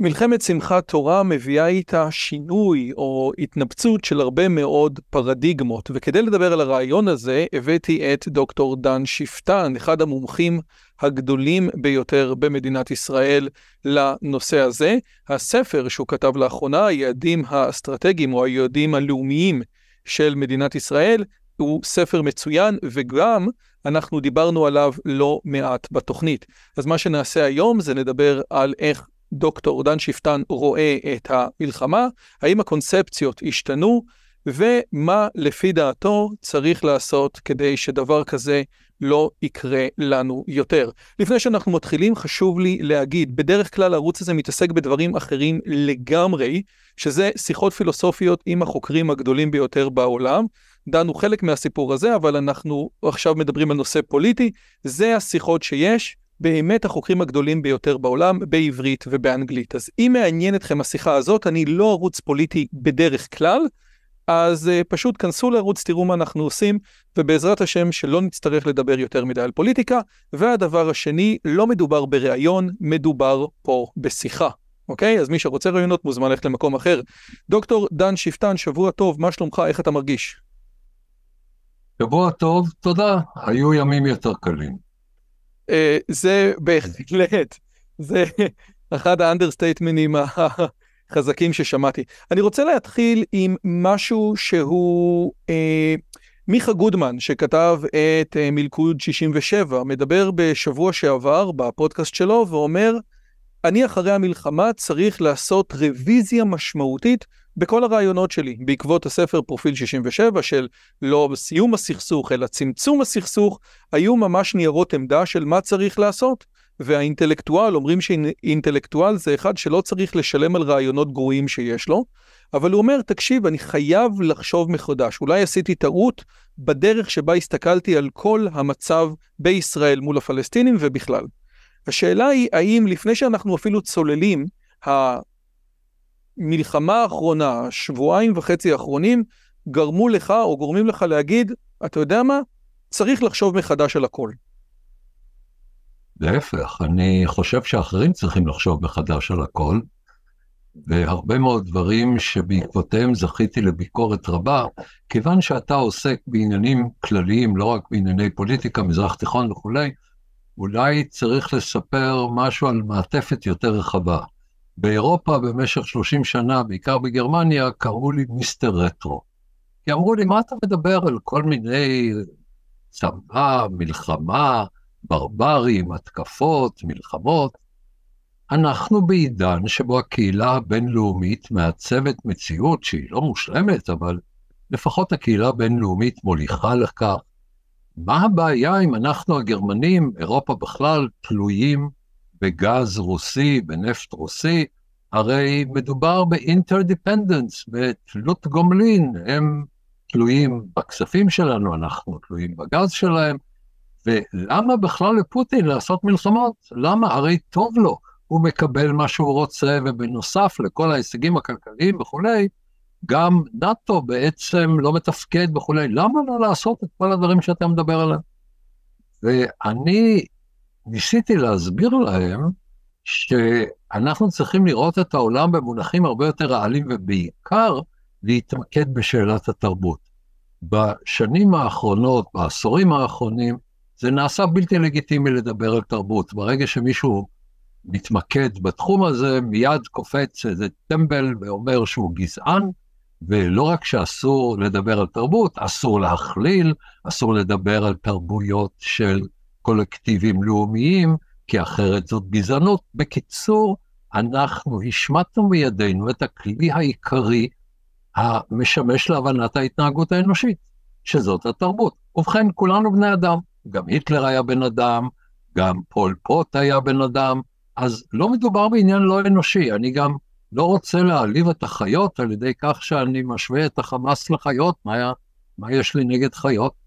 מלחמת שמחת תורה מביאה איתה שינוי או התנפצות של הרבה מאוד פרדיגמות, וכדי לדבר על הרעיון הזה הבאתי את דוקטור דן שפטן, אחד המומחים הגדולים ביותר במדינת ישראל לנושא הזה. הספר שהוא כתב לאחרונה, היעדים האסטרטגיים או היעדים הלאומיים של מדינת ישראל, הוא ספר מצוין, וגם אנחנו דיברנו עליו לא מעט בתוכנית. אז מה שנעשה היום זה נדבר על איך דוקטור דן שפטן רואה את המלחמה, האם הקונספציות השתנו, ומה לפי דעתו צריך לעשות כדי שדבר כזה לא יקרה לנו יותר. לפני שאנחנו מתחילים, חשוב לי להגיד, בדרך כלל הערוץ הזה מתעסק בדברים אחרים לגמרי, שזה שיחות פילוסופיות עם החוקרים הגדולים ביותר בעולם. דן הוא חלק מהסיפור הזה, אבל אנחנו עכשיו מדברים על נושא פוליטי, זה השיחות שיש. באמת החוקרים הגדולים ביותר בעולם בעברית ובאנגלית. אז אם מעניין אתכם השיחה הזאת, אני לא ערוץ פוליטי בדרך כלל, אז uh, פשוט כנסו לערוץ, תראו מה אנחנו עושים, ובעזרת השם שלא נצטרך לדבר יותר מדי על פוליטיקה. והדבר השני, לא מדובר בריאיון, מדובר פה בשיחה. אוקיי? אז מי שרוצה רעיונות מוזמן ללכת למקום אחר. דוקטור דן שפטן, שבוע טוב, מה שלומך? איך אתה מרגיש? שבוע טוב, תודה. היו ימים יותר קלים. אה, זה בהחלט, זה אחד האנדרסטייטמנים החזקים ששמעתי. אני רוצה להתחיל עם משהו שהוא אה, מיכה גודמן, שכתב את אה, מלכוד 67, מדבר בשבוע שעבר בפודקאסט שלו ואומר, אני אחרי המלחמה צריך לעשות רוויזיה משמעותית בכל הרעיונות שלי, בעקבות הספר פרופיל 67 של לא סיום הסכסוך אלא צמצום הסכסוך, היו ממש ניירות עמדה של מה צריך לעשות. והאינטלקטואל, אומרים שאינטלקטואל זה אחד שלא צריך לשלם על רעיונות גרועים שיש לו, אבל הוא אומר, תקשיב, אני חייב לחשוב מחדש, אולי עשיתי טעות בדרך שבה הסתכלתי על כל המצב בישראל מול הפלסטינים ובכלל. השאלה היא, האם לפני שאנחנו אפילו צוללים, המלחמה האחרונה, שבועיים וחצי האחרונים, גרמו לך או גורמים לך להגיד, אתה יודע מה? צריך לחשוב מחדש על הכל. להפך, אני חושב שאחרים צריכים לחשוב מחדש על הכל, והרבה מאוד דברים שבעקבותיהם זכיתי לביקורת רבה, כיוון שאתה עוסק בעניינים כלליים, לא רק בענייני פוליטיקה, מזרח תיכון וכולי, אולי צריך לספר משהו על מעטפת יותר רחבה. באירופה במשך 30 שנה, בעיקר בגרמניה, קראו לי מיסטר רטרו. כי אמרו לי, מה אתה מדבר על כל מיני צבא, מלחמה, ברברים, התקפות, מלחמות? אנחנו בעידן שבו הקהילה הבינלאומית מעצבת מציאות שהיא לא מושלמת, אבל לפחות הקהילה הבינלאומית מוליכה לכך. מה הבעיה אם אנחנו הגרמנים, אירופה בכלל, תלויים בגז רוסי, בנפט רוסי, הרי מדובר באינטרדיפנדנס, בתלות גומלין, הם תלויים בכספים שלנו, אנחנו תלויים בגז שלהם, ולמה בכלל לפוטין לעשות מלחמות? למה? הרי טוב לו, הוא מקבל מה שהוא רוצה, ובנוסף לכל ההישגים הכלכליים וכולי, גם נאט"ו בעצם לא מתפקד וכולי, למה לא לעשות את כל הדברים שאתה מדבר עליהם? ואני ניסיתי להסביר להם שאנחנו צריכים לראות את העולם במונחים הרבה יותר רעלים, ובעיקר להתמקד בשאלת התרבות. בשנים האחרונות, בעשורים האחרונים, זה נעשה בלתי לגיטימי לדבר על תרבות. ברגע שמישהו מתמקד בתחום הזה, מיד קופץ איזה טמבל ואומר שהוא גזען, ולא רק שאסור לדבר על תרבות, אסור להכליל, אסור לדבר על תרבויות של קולקטיבים לאומיים, כי אחרת זאת גזענות. בקיצור, אנחנו השמטנו מידינו את הכלי העיקרי המשמש להבנת ההתנהגות האנושית, שזאת התרבות. ובכן, כולנו בני אדם. גם היטלר היה בן אדם, גם פול פוט היה בן אדם, אז לא מדובר בעניין לא אנושי. אני גם לא רוצה להעליב את החיות על ידי כך שאני משווה את החמאס לחיות, מה, מה יש לי נגד חיות?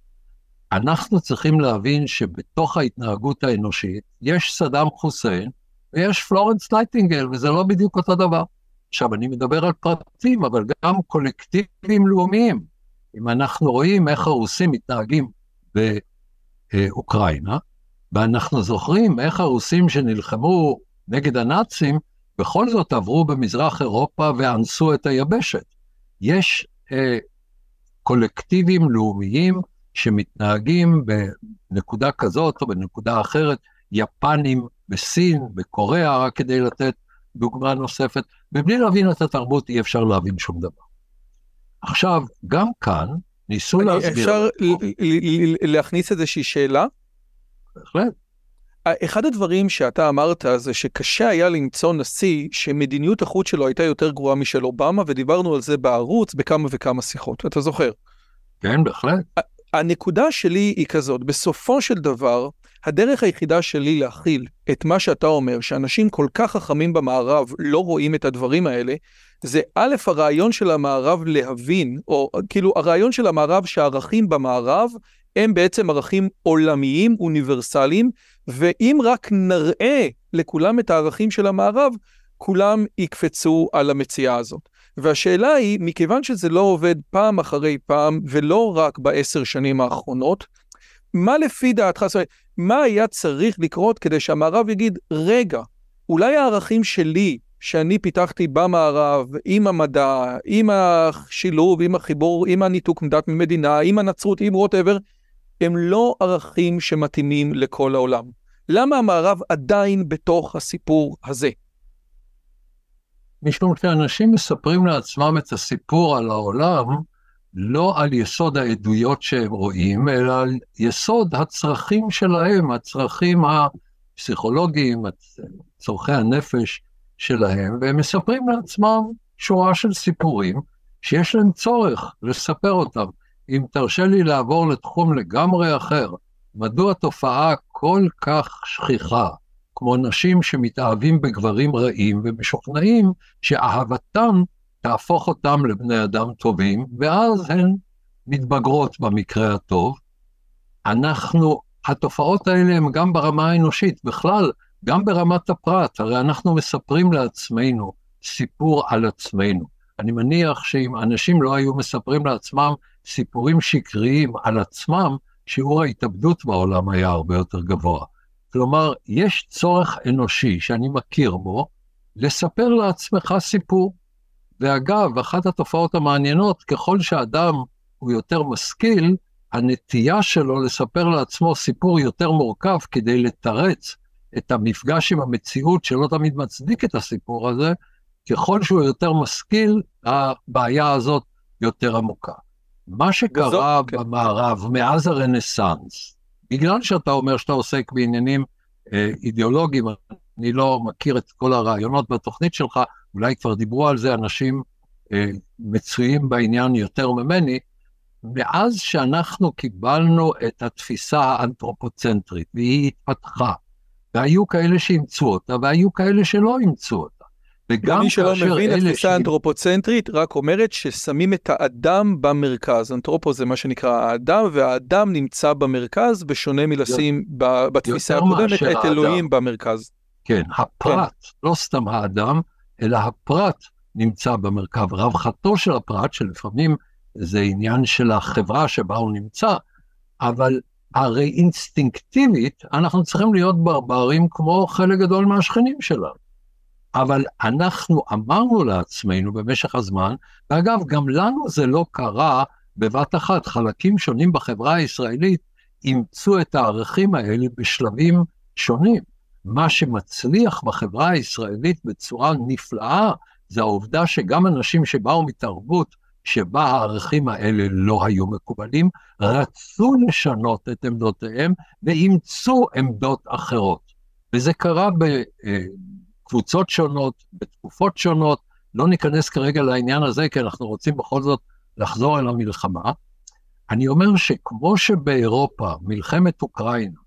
אנחנו צריכים להבין שבתוך ההתנהגות האנושית יש סדאם חוסיין ויש פלורנס נייטינגל, וזה לא בדיוק אותו דבר. עכשיו, אני מדבר על פרטים, אבל גם קולקטיבים לאומיים. אם אנחנו רואים איך הרוסים מתנהגים באוקראינה, ואנחנו זוכרים איך הרוסים שנלחמו נגד הנאצים, בכל זאת עברו במזרח אירופה ואנסו את היבשת. יש אה, קולקטיבים לאומיים שמתנהגים בנקודה כזאת או בנקודה אחרת, יפנים בסין, בקוריאה, רק כדי לתת דוגמה נוספת, ובלי להבין את התרבות אי אפשר להבין שום דבר. עכשיו, גם כאן ניסו להסביר... אפשר להכניס איזושהי שאלה? בהחלט. אחד הדברים שאתה אמרת זה שקשה היה למצוא נשיא שמדיניות החוץ שלו הייתה יותר גרועה משל אובמה, ודיברנו על זה בערוץ בכמה וכמה שיחות, אתה זוכר? כן, בהחלט. הנקודה שלי היא כזאת, בסופו של דבר, הדרך היחידה שלי להכיל את מה שאתה אומר, שאנשים כל כך חכמים במערב לא רואים את הדברים האלה, זה א', הרעיון של המערב להבין, או כאילו הרעיון של המערב שהערכים במערב הם בעצם ערכים עולמיים, אוניברסליים, ואם רק נראה לכולם את הערכים של המערב, כולם יקפצו על המציאה הזאת. והשאלה היא, מכיוון שזה לא עובד פעם אחרי פעם, ולא רק בעשר שנים האחרונות, מה לפי דעתך, זאת אומרת, מה היה צריך לקרות כדי שהמערב יגיד, רגע, אולי הערכים שלי, שאני פיתחתי במערב, עם המדע, עם השילוב, עם החיבור, עם הניתוק דת ממדינה, עם הנצרות, עם ווטאבר, הם לא ערכים שמתאימים לכל העולם. למה המערב עדיין בתוך הסיפור הזה? משום שאנשים מספרים לעצמם את הסיפור על העולם לא על יסוד העדויות שהם רואים, אלא על יסוד הצרכים שלהם, הצרכים הפסיכולוגיים, צורכי הנפש שלהם, והם מספרים לעצמם שורה של סיפורים שיש להם צורך לספר אותם. אם תרשה לי לעבור לתחום לגמרי אחר, מדוע תופעה כל כך שכיחה, כמו נשים שמתאהבים בגברים רעים ומשוכנעים שאהבתם תהפוך אותם לבני אדם טובים, ואז הן מתבגרות במקרה הטוב. אנחנו, התופעות האלה הן גם ברמה האנושית, בכלל, גם ברמת הפרט, הרי אנחנו מספרים לעצמנו סיפור על עצמנו. אני מניח שאם אנשים לא היו מספרים לעצמם סיפורים שקריים על עצמם, שיעור ההתאבדות בעולם היה הרבה יותר גבוה. כלומר, יש צורך אנושי שאני מכיר בו, לספר לעצמך סיפור. ואגב, אחת התופעות המעניינות, ככל שאדם הוא יותר משכיל, הנטייה שלו לספר לעצמו סיפור יותר מורכב כדי לתרץ את המפגש עם המציאות שלא תמיד מצדיק את הסיפור הזה, ככל שהוא יותר משכיל, הבעיה הזאת יותר עמוקה. מה שקרה וזאת, כן. במערב כן. מאז הרנסאנס, בגלל שאתה אומר שאתה עוסק בעניינים אה, אידיאולוגיים, אני לא מכיר את כל הרעיונות בתוכנית שלך, אולי כבר דיברו על זה אנשים אה, מצויים בעניין יותר ממני, מאז שאנחנו קיבלנו את התפיסה האנתרופוצנטרית, והיא התפתחה, והיו כאלה שאימצו אותה, והיו כאלה שלא אימצו אותה. וגם מי שלא מבין, התפיסה האנתרופוצנטרית רק אומרת ששמים את האדם במרכז. אנתרופו זה מה שנקרא האדם, והאדם נמצא במרכז, בשונה מלשים בתפיסה הקודמת את אלוהים במרכז. כן, הפרט, כן. לא סתם האדם, אלא הפרט נמצא במרכז. רווחתו של הפרט, שלפעמים זה עניין של החברה שבה הוא נמצא, אבל הרי אינסטינקטיבית אנחנו צריכים להיות ברברים כמו חלק גדול מהשכנים שלנו. אבל אנחנו אמרנו לעצמנו במשך הזמן, ואגב, גם לנו זה לא קרה בבת אחת, חלקים שונים בחברה הישראלית אימצו את הערכים האלה בשלבים שונים. מה שמצליח בחברה הישראלית בצורה נפלאה, זה העובדה שגם אנשים שבאו מתרבות שבה הערכים האלה לא היו מקובלים, רצו לשנות את עמדותיהם ואימצו עמדות אחרות. וזה קרה בקבוצות שונות, בתקופות שונות, לא ניכנס כרגע לעניין הזה, כי אנחנו רוצים בכל זאת לחזור אל המלחמה. אני אומר שכמו שבאירופה מלחמת אוקראינה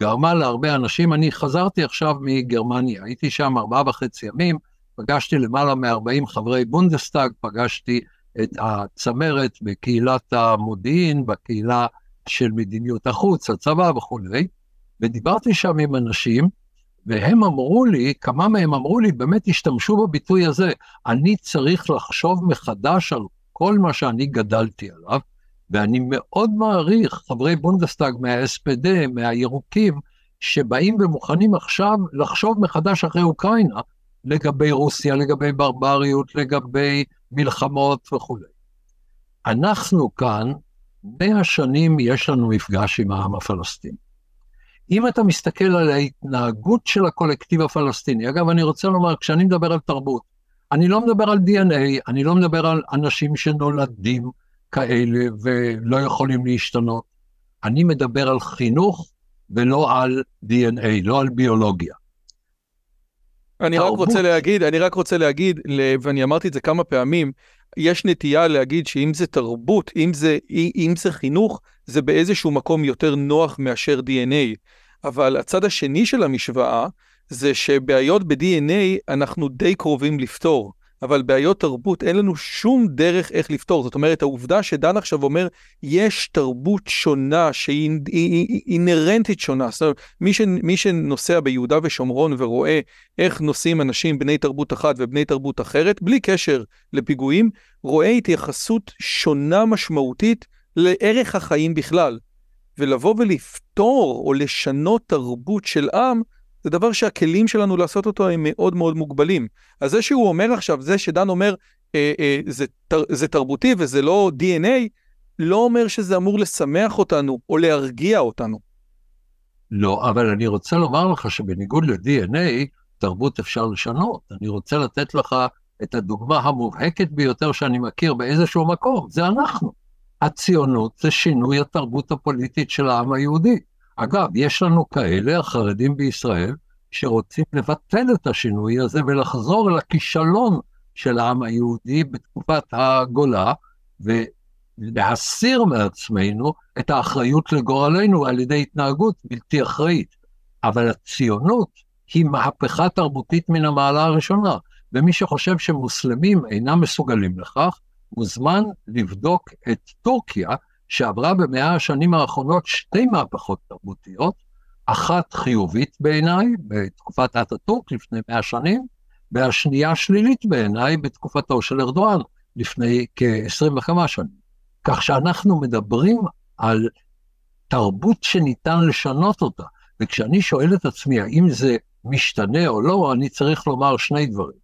גרמה להרבה אנשים, אני חזרתי עכשיו מגרמניה, הייתי שם ארבעה וחצי ימים, פגשתי למעלה מ-40 חברי בונדסטאג, פגשתי את הצמרת בקהילת המודיעין, בקהילה של מדיניות החוץ, הצבא וכולי, ודיברתי שם עם אנשים, והם אמרו לי, כמה מהם אמרו לי, באמת השתמשו בביטוי הזה, אני צריך לחשוב מחדש על כל מה שאני גדלתי עליו, ואני מאוד מעריך חברי בונדסטאג מה-SPD, מהירוקים, שבאים ומוכנים עכשיו לחשוב מחדש אחרי אוקראינה לגבי רוסיה, לגבי ברבריות, לגבי מלחמות וכולי. אנחנו כאן, מאה שנים יש לנו מפגש עם העם הפלסטיני. אם אתה מסתכל על ההתנהגות של הקולקטיב הפלסטיני, אגב, אני רוצה לומר, כשאני מדבר על תרבות, אני לא מדבר על DNA, אני לא מדבר על אנשים שנולדים כאלה ולא יכולים להשתנות. אני מדבר על חינוך ולא על DNA, לא על ביולוגיה. אני רק רוצה להגיד, אני רק רוצה להגיד, ואני אמרתי את זה כמה פעמים, יש נטייה להגיד שאם זה תרבות, אם זה, אם זה חינוך, זה באיזשהו מקום יותר נוח מאשר DNA. אבל הצד השני של המשוואה זה שבעיות ב-DNA אנחנו די קרובים לפתור. אבל בעיות תרבות אין לנו שום דרך איך לפתור. זאת אומרת, העובדה שדן עכשיו אומר, יש תרבות שונה שהיא אינהרנטית שונה. זאת אומרת, מי, ש, מי שנוסע ביהודה ושומרון ורואה איך נוסעים אנשים בני תרבות אחת ובני תרבות אחרת, בלי קשר לפיגועים, רואה התייחסות שונה משמעותית לערך החיים בכלל. ולבוא ולפתור או לשנות תרבות של עם, זה דבר שהכלים שלנו לעשות אותו הם מאוד מאוד מוגבלים. אז זה שהוא אומר עכשיו, זה שדן אומר, אה, אה, זה, תר, זה תרבותי וזה לא DNA, לא אומר שזה אמור לשמח אותנו או להרגיע אותנו. לא, אבל אני רוצה לומר לך שבניגוד ל-DNA, תרבות אפשר לשנות. אני רוצה לתת לך את הדוגמה המובהקת ביותר שאני מכיר באיזשהו מקום, זה אנחנו. הציונות זה שינוי התרבות הפוליטית של העם היהודי. אגב, יש לנו כאלה, החרדים בישראל, שרוצים לבטל את השינוי הזה ולחזור אל הכישלון של העם היהודי בתקופת הגולה, ולהסיר מעצמנו את האחריות לגורלנו על ידי התנהגות בלתי אחראית. אבל הציונות היא מהפכה תרבותית מן המעלה הראשונה, ומי שחושב שמוסלמים אינם מסוגלים לכך, מוזמן לבדוק את טורקיה, שעברה במאה השנים האחרונות שתי מהפכות תרבותיות, אחת חיובית בעיניי, בתקופת אטאטורק לפני מאה שנים, והשנייה שלילית בעיניי בתקופתו של ארדואן לפני כ-20 וכמה שנים. כך שאנחנו מדברים על תרבות שניתן לשנות אותה, וכשאני שואל את עצמי האם זה משתנה או לא, אני צריך לומר שני דברים.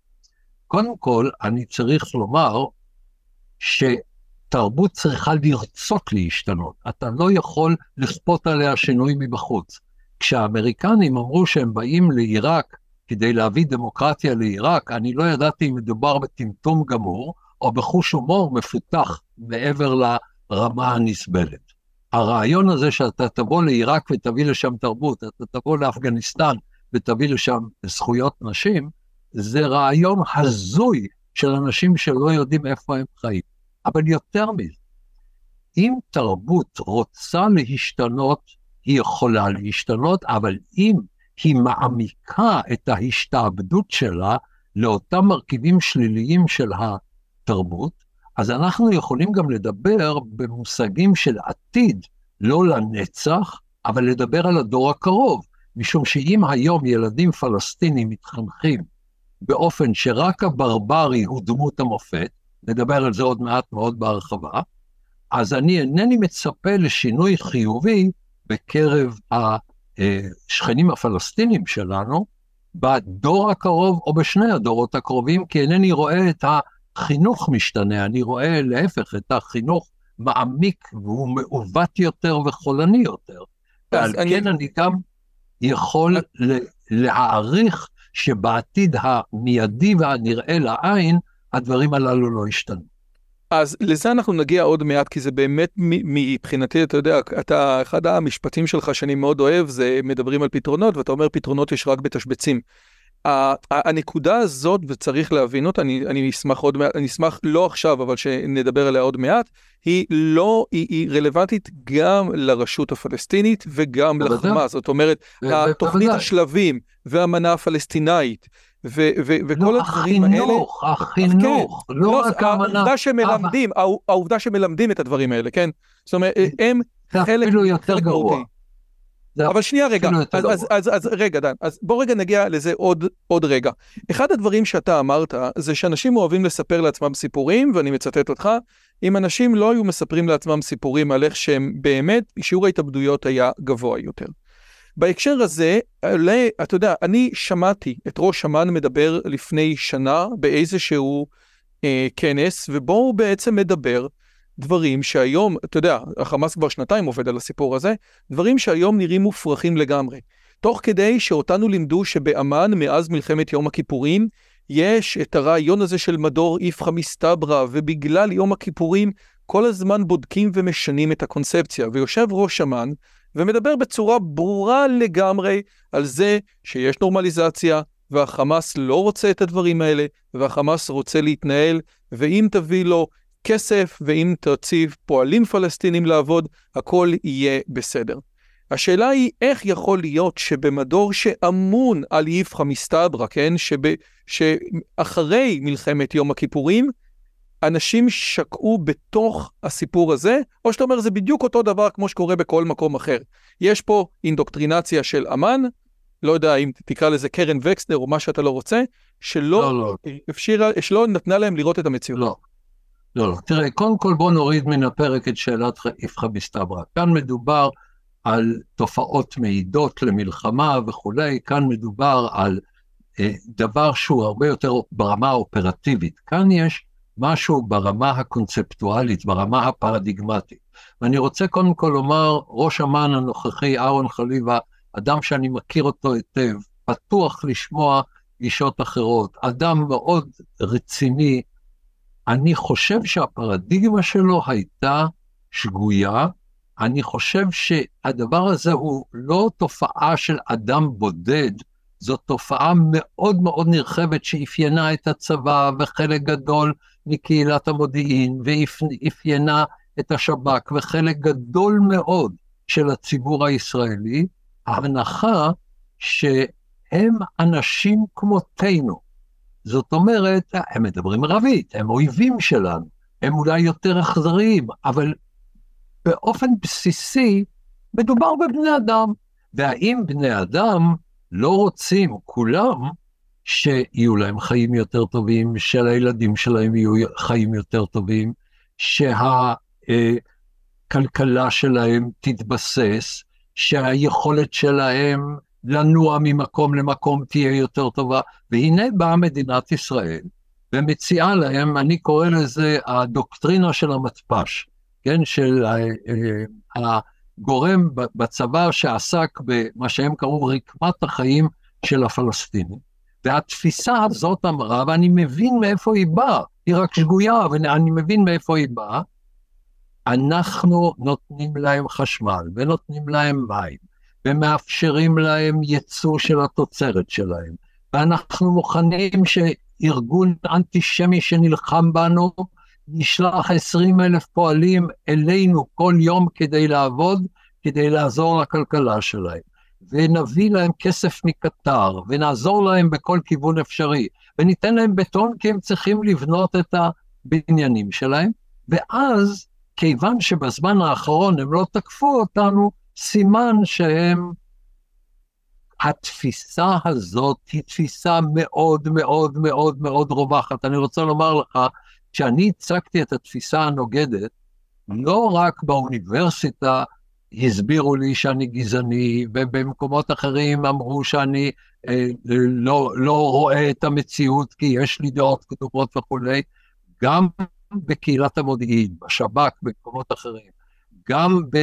קודם כל, אני צריך לומר ש... תרבות צריכה לרצות להשתנות, אתה לא יכול לכפות עליה שינוי מבחוץ. כשהאמריקנים אמרו שהם באים לעיראק כדי להביא דמוקרטיה לעיראק, אני לא ידעתי אם מדובר בטמטום גמור, או בחוש הומור מפותח מעבר לרמה הנסבלת. הרעיון הזה שאתה תבוא לעיראק ותביא לשם תרבות, אתה תבוא לאפגניסטן ותביא לשם זכויות נשים, זה רעיון הזוי של אנשים שלא יודעים איפה הם חיים. אבל יותר מזה, אם תרבות רוצה להשתנות, היא יכולה להשתנות, אבל אם היא מעמיקה את ההשתעבדות שלה לאותם מרכיבים שליליים של התרבות, אז אנחנו יכולים גם לדבר במושגים של עתיד, לא לנצח, אבל לדבר על הדור הקרוב, משום שאם היום ילדים פלסטינים מתחנכים באופן שרק הברברי הוא דמות המופת, נדבר על זה עוד מעט מאוד בהרחבה, אז אני אינני מצפה לשינוי חיובי בקרב השכנים הפלסטינים שלנו, בדור הקרוב או בשני הדורות הקרובים, כי אינני רואה את החינוך משתנה, אני רואה להפך את החינוך מעמיק והוא מעוות יותר וחולני יותר. ועל אני... כן אני גם יכול להעריך שבעתיד המיידי והנראה לעין, הדברים הללו לא השתנו. אז לזה אנחנו נגיע עוד מעט, כי זה באמת מבחינתי, אתה יודע, אתה, אחד המשפטים שלך שאני מאוד אוהב, זה מדברים על פתרונות, ואתה אומר פתרונות יש רק בתשבצים. הנקודה הזאת, וצריך להבין אותה, אני, אני אשמח עוד מעט, אני אשמח לא עכשיו, אבל שנדבר עליה עוד מעט, היא לא, היא, היא רלוונטית גם לרשות הפלסטינית וגם לחמאס. זאת אומרת, התוכנית השלבים והמנה הפלסטינאית, ו- ו- וכל לא, הדברים האלה... החינוך, החינוך, כן, לא, לא רק האמנה. העובדה שמלמדים, אבל... העובדה שמלמדים את הדברים האלה, כן? זאת אומרת, הם חלק... זה אפילו יותר גרוע. אבל שנייה רגע, אז, אז, אז, אז רגע דן, אז בוא רגע נגיע לזה עוד, עוד רגע. אחד הדברים שאתה אמרת זה שאנשים אוהבים לספר לעצמם סיפורים, ואני מצטט אותך, אם אנשים לא היו מספרים לעצמם סיפורים על איך שהם באמת, שיעור ההתאבדויות היה גבוה יותר. בהקשר הזה, אתה יודע, אני שמעתי את ראש אמ"ן מדבר לפני שנה באיזשהו אה, כנס, ובו הוא בעצם מדבר דברים שהיום, אתה יודע, החמאס כבר שנתיים עובד על הסיפור הזה, דברים שהיום נראים מופרכים לגמרי. תוך כדי שאותנו לימדו שבאמ"ן, מאז מלחמת יום הכיפורים, יש את הרעיון הזה של מדור איפכא מסתברא, ובגלל יום הכיפורים כל הזמן בודקים ומשנים את הקונספציה. ויושב ראש אמ"ן ומדבר בצורה ברורה לגמרי על זה שיש נורמליזציה, והחמאס לא רוצה את הדברים האלה, והחמאס רוצה להתנהל, ואם תביא לו כסף, ואם תציב פועלים פלסטינים לעבוד, הכל יהיה בסדר. השאלה היא איך יכול להיות שבמדור שאמון על איפכא מסתברא, כן, שב, שאחרי מלחמת יום הכיפורים, אנשים שקעו בתוך הסיפור הזה, או שאתה אומר זה בדיוק אותו דבר כמו שקורה בכל מקום אחר. יש פה אינדוקטרינציה של אמן, לא יודע אם תקרא לזה קרן וקסנר או מה שאתה לא רוצה, שלא לא, לא. אפשירה, שלא נתנה להם לראות את המציאות. לא. לא, לא. תראה, קודם כל בוא נוריד מן הפרק את שאלת איפכא מסתברא. כאן מדובר על תופעות מעידות למלחמה וכולי, כאן מדובר על אה, דבר שהוא הרבה יותר ברמה האופרטיבית. כאן יש משהו ברמה הקונספטואלית, ברמה הפרדיגמטית. ואני רוצה קודם כל לומר, ראש אמ"ן הנוכחי, אהרון חליבה, אדם שאני מכיר אותו היטב, פתוח לשמוע גישות אחרות, אדם מאוד רציני, אני חושב שהפרדיגמה שלו הייתה שגויה. אני חושב שהדבר הזה הוא לא תופעה של אדם בודד, זו תופעה מאוד מאוד נרחבת שאפיינה את הצבא וחלק גדול מקהילת המודיעין, ואפיינה את השב"כ וחלק גדול מאוד של הציבור הישראלי, ההנחה שהם אנשים כמותנו, זאת אומרת, הם מדברים ערבית, הם אויבים שלנו, הם אולי יותר אכזריים, אבל באופן בסיסי מדובר בבני אדם. והאם בני אדם לא רוצים כולם שיהיו להם חיים יותר טובים, שלילדים שלהם יהיו חיים יותר טובים, שהכלכלה שלהם תתבסס, שהיכולת שלהם לנוע ממקום למקום תהיה יותר טובה. והנה באה מדינת ישראל ומציעה להם, אני קורא לזה הדוקטרינה של המתפ"ש, כן, של אה, הגורם בצבא שעסק במה שהם קראו רקמת החיים של הפלסטינים. והתפיסה הזאת אמרה, ואני מבין מאיפה היא באה, היא רק שגויה, ואני מבין מאיפה היא באה, אנחנו נותנים להם חשמל ונותנים להם מים ומאפשרים להם ייצוא של התוצרת שלהם, ואנחנו מוכנים שארגון אנטישמי שנלחם בנו, נשלח 20 אלף פועלים אלינו כל יום כדי לעבוד, כדי לעזור לכלכלה שלהם. ונביא להם כסף מקטר, ונעזור להם בכל כיוון אפשרי, וניתן להם בטון כי הם צריכים לבנות את הבניינים שלהם, ואז, כיוון שבזמן האחרון הם לא תקפו אותנו, סימן שהם, התפיסה הזאת היא תפיסה מאוד מאוד מאוד מאוד רווחת. אני רוצה לומר לך, כשאני הצגתי את התפיסה הנוגדת, לא רק באוניברסיטה הסבירו לי שאני גזעני, ובמקומות אחרים אמרו שאני אה, לא, לא רואה את המציאות כי יש לי דעות קדומות וכולי, גם בקהילת המודיעין, בשב"כ, במקומות אחרים. גם, ב,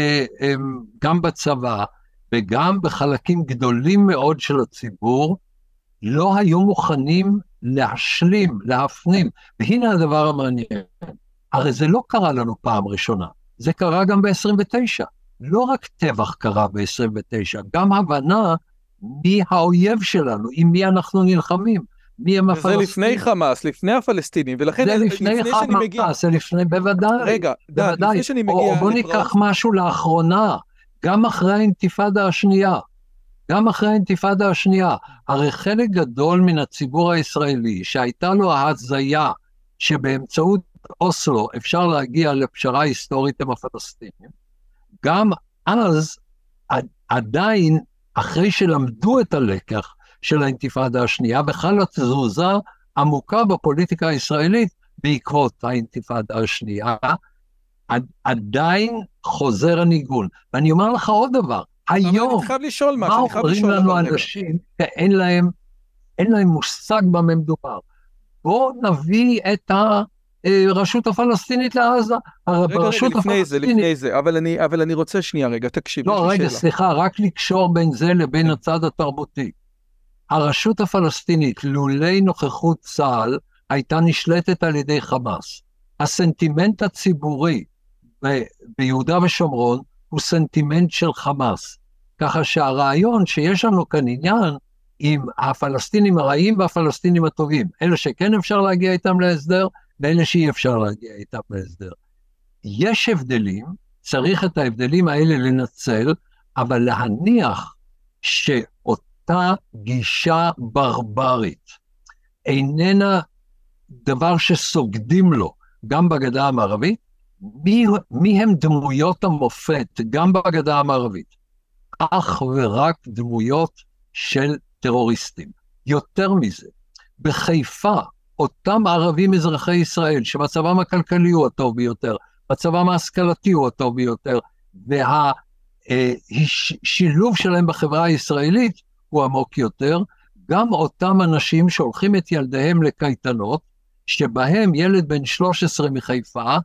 גם בצבא וגם בחלקים גדולים מאוד של הציבור, לא היו מוכנים להשלים, להפנים. והנה הדבר המעניין, הרי זה לא קרה לנו פעם ראשונה, זה קרה גם ב-29. לא רק טבח קרה ב-29, גם הבנה מי האויב שלנו, עם מי אנחנו נלחמים, מי הם הפלסטינים. זה לפני חמאס, לפני הפלסטינים, ולכן זה לפני, לפני חמאס, מגיע... זה לפני, בוודאי. רגע, דן, לפני שאני מגיע... או בוא ניקח משהו לאחרונה, גם אחרי האינתיפאדה השנייה. גם אחרי האינתיפאדה השנייה, הרי חלק גדול מן הציבור הישראלי שהייתה לו ההזיה שבאמצעות אוסלו אפשר להגיע לפשרה היסטורית עם הפלסטינים, גם אז עדיין, אחרי שלמדו את הלקח של האינתיפאדה השנייה, בכלל תזוזה עמוקה בפוליטיקה הישראלית בעקבות האינתיפאדה השנייה, עדיין חוזר הניגון. ואני אומר לך עוד דבר, היום, מה אומרים לנו אנשים שאין להם, אין להם מושג במה מדובר? בואו נביא את הרשות הפלסטינית לעזה. רגע, רגע, לפני הפלסטינית... זה, לפני זה, אבל אני, אבל אני רוצה שנייה רגע, תקשיב, לא, רגע, שאלה. סליחה, רק לקשור בין זה לבין. הצד התרבותי. הרשות הפלסטינית, לולי נוכחות צה"ל, הייתה נשלטת על ידי חמאס. הסנטימנט הציבורי ב- ביהודה ושומרון הוא סנטימנט של חמאס. ככה שהרעיון שיש לנו כאן עניין עם הפלסטינים הרעים והפלסטינים הטובים, אלה שכן אפשר להגיע איתם להסדר, ואלה שאי אפשר להגיע איתם להסדר. יש הבדלים, צריך את ההבדלים האלה לנצל, אבל להניח שאותה גישה ברברית איננה דבר שסוגדים לו גם בגדה המערבית, מי, מי הם דמויות המופת, גם בגדה המערבית? אך ורק דמויות של טרוריסטים. יותר מזה, בחיפה, אותם ערבים אזרחי ישראל, שמצבם הכלכלי הוא הטוב ביותר, מצבם ההשכלתי הוא הטוב ביותר, והשילוב שלהם בחברה הישראלית הוא עמוק יותר, גם אותם אנשים שהולכים את ילדיהם לקייטנות, שבהם ילד בן 13 מחיפה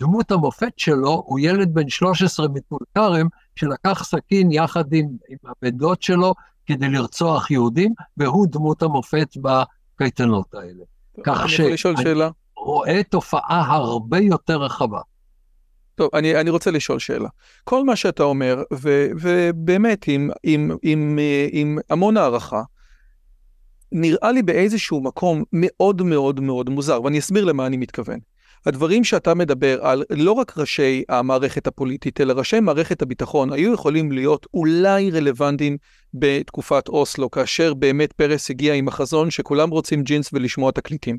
דמות המופת שלו הוא ילד בן 13 מטול כרם, שלקח סכין יחד עם, עם הבן דוד שלו כדי לרצוח יהודים, והוא דמות המופת בקייטנות האלה. כך שאני רואה תופעה הרבה יותר רחבה. טוב, אני, אני רוצה לשאול שאלה. כל מה שאתה אומר, ו, ובאמת עם, עם, עם, עם המון הערכה, נראה לי באיזשהו מקום מאוד מאוד מאוד מוזר, ואני אסביר למה אני מתכוון. הדברים שאתה מדבר על לא רק ראשי המערכת הפוליטית, אלא ראשי מערכת הביטחון, היו יכולים להיות אולי רלוונטיים בתקופת אוסלו, כאשר באמת פרס הגיע עם החזון שכולם רוצים ג'ינס ולשמוע תקליטים.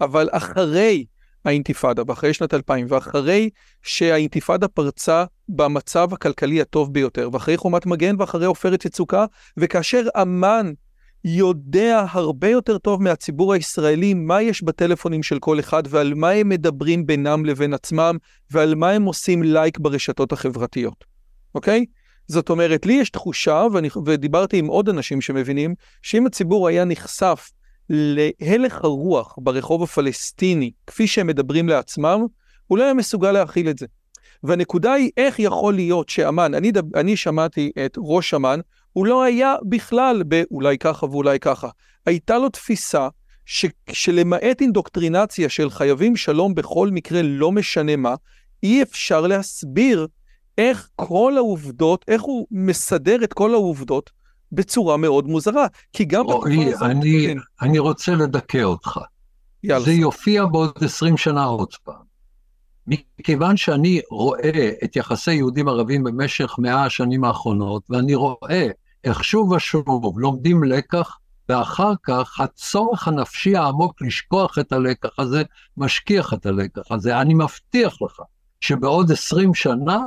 אבל אחרי האינתיפאדה, ואחרי שנת 2000, ואחרי שהאינתיפאדה פרצה במצב הכלכלי הטוב ביותר, ואחרי חומת מגן ואחרי עופרת יצוקה, וכאשר אמ"ן יודע הרבה יותר טוב מהציבור הישראלי מה יש בטלפונים של כל אחד ועל מה הם מדברים בינם לבין עצמם ועל מה הם עושים לייק ברשתות החברתיות, אוקיי? זאת אומרת, לי יש תחושה, ואני, ודיברתי עם עוד אנשים שמבינים, שאם הציבור היה נחשף להלך הרוח ברחוב הפלסטיני, כפי שהם מדברים לעצמם, הוא לא היה מסוגל להכיל את זה. והנקודה היא איך יכול להיות שאמן, אני, אני שמעתי את ראש אמ"ן, הוא לא היה בכלל באולי ככה ואולי ככה. הייתה לו תפיסה ש, שלמעט אינדוקטרינציה של חייבים שלום בכל מקרה, לא משנה מה, אי אפשר להסביר איך כל העובדות, איך הוא מסדר את כל העובדות בצורה מאוד מוזרה. כי גם... רועי, אני, כן. אני רוצה לדכא אותך. יאללה. זה יופיע בעוד 20 שנה עוד פעם. מכיוון שאני רואה את יחסי יהודים ערבים במשך מאה השנים האחרונות, ואני רואה איך שוב ושוב לומדים לקח, ואחר כך הצורך הנפשי העמוק לשכוח את הלקח הזה, משכיח את הלקח הזה. אני מבטיח לך שבעוד עשרים שנה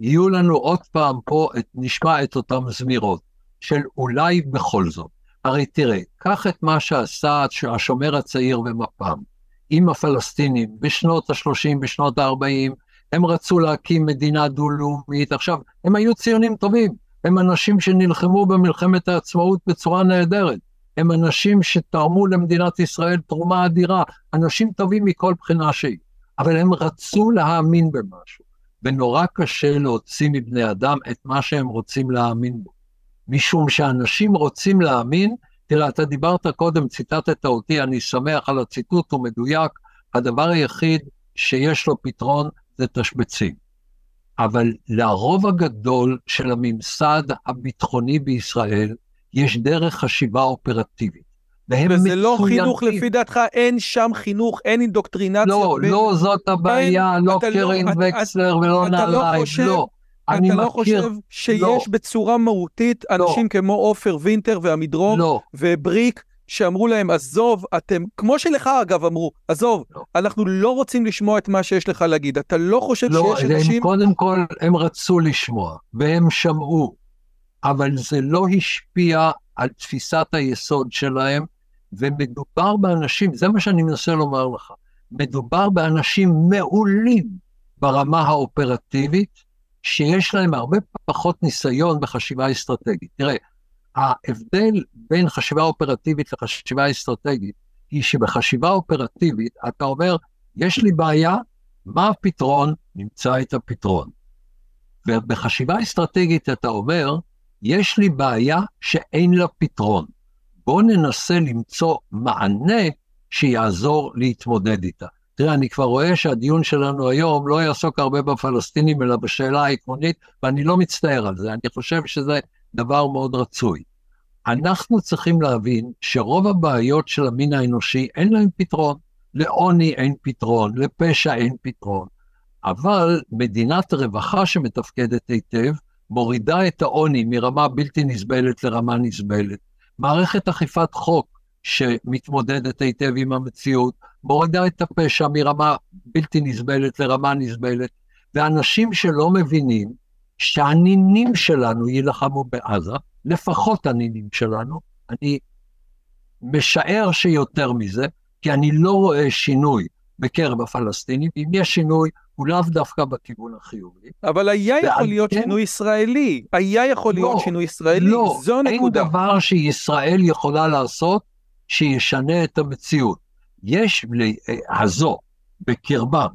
יהיו לנו עוד פעם פה, את, נשמע את אותן זמירות, של אולי בכל זאת. הרי תראה, קח את מה שעשה השומר הצעיר ומפ"ם. עם הפלסטינים בשנות ה-30, בשנות ה-40, הם רצו להקים מדינה דו-לאומית. עכשיו, הם היו ציונים טובים, הם אנשים שנלחמו במלחמת העצמאות בצורה נהדרת. הם אנשים שתרמו למדינת ישראל תרומה אדירה, אנשים טובים מכל בחינה שהיא. אבל הם רצו להאמין במשהו, ונורא קשה להוציא מבני אדם את מה שהם רוצים להאמין בו. משום שאנשים רוצים להאמין תראה, אתה דיברת קודם, ציטטת אותי, אני שמח על הציטוט, הוא מדויק. הדבר היחיד שיש לו פתרון זה תשבצים. אבל לרוב הגדול של הממסד הביטחוני בישראל, יש דרך חשיבה אופרטיבית. והם וזה מצוינים. לא חינוך לפי דעתך, אין שם חינוך, אין אינדוקטרינציה. לא, בין... לא זאת הבעיה, אין, לא קרן לא, וקסלר ולא נעליים, לא. לא. אני אתה לא מכיר, חושב שיש לא. בצורה מהותית אנשים לא. כמו עופר וינטר והמדרון לא. ובריק, שאמרו להם, עזוב, אתם, כמו שלך אגב אמרו, עזוב, לא. אנחנו לא רוצים לשמוע את מה שיש לך להגיד. אתה לא חושב לא, שיש אנשים... לא, קודם כל, הם רצו לשמוע, והם שמעו, אבל זה לא השפיע על תפיסת היסוד שלהם, ומדובר באנשים, זה מה שאני מנסה לומר לך, מדובר באנשים מעולים ברמה האופרטיבית, שיש להם הרבה פחות ניסיון בחשיבה אסטרטגית. תראה, ההבדל בין חשיבה אופרטיבית לחשיבה אסטרטגית, היא שבחשיבה אופרטיבית אתה אומר, יש לי בעיה, מה הפתרון? נמצא את הפתרון. ובחשיבה אסטרטגית אתה אומר, יש לי בעיה שאין לה פתרון. בואו ננסה למצוא מענה שיעזור להתמודד איתה. תראה, אני כבר רואה שהדיון שלנו היום לא יעסוק הרבה בפלסטינים, אלא בשאלה העקרונית, ואני לא מצטער על זה, אני חושב שזה דבר מאוד רצוי. אנחנו צריכים להבין שרוב הבעיות של המין האנושי אין להם פתרון. לעוני אין פתרון, לפשע אין פתרון. אבל מדינת רווחה שמתפקדת היטב, מורידה את העוני מרמה בלתי נסבלת לרמה נסבלת. מערכת אכיפת חוק שמתמודדת היטב עם המציאות, מורידה את הפשע מרמה בלתי נסבלת לרמה נסבלת, ואנשים שלא מבינים שהנינים שלנו יילחמו בעזה, לפחות הנינים שלנו, אני משער שיותר מזה, כי אני לא רואה שינוי בקרב הפלסטינים, אם יש שינוי, הוא לאו דווקא בכיוון החיובי. אבל היה יכול להיות כן... שינוי ישראלי, היה יכול לא, להיות שינוי ישראלי, לא, זו הנקודה. אין דבר שישראל יכולה לעשות שישנה את המציאות. יש הזו בקרבם,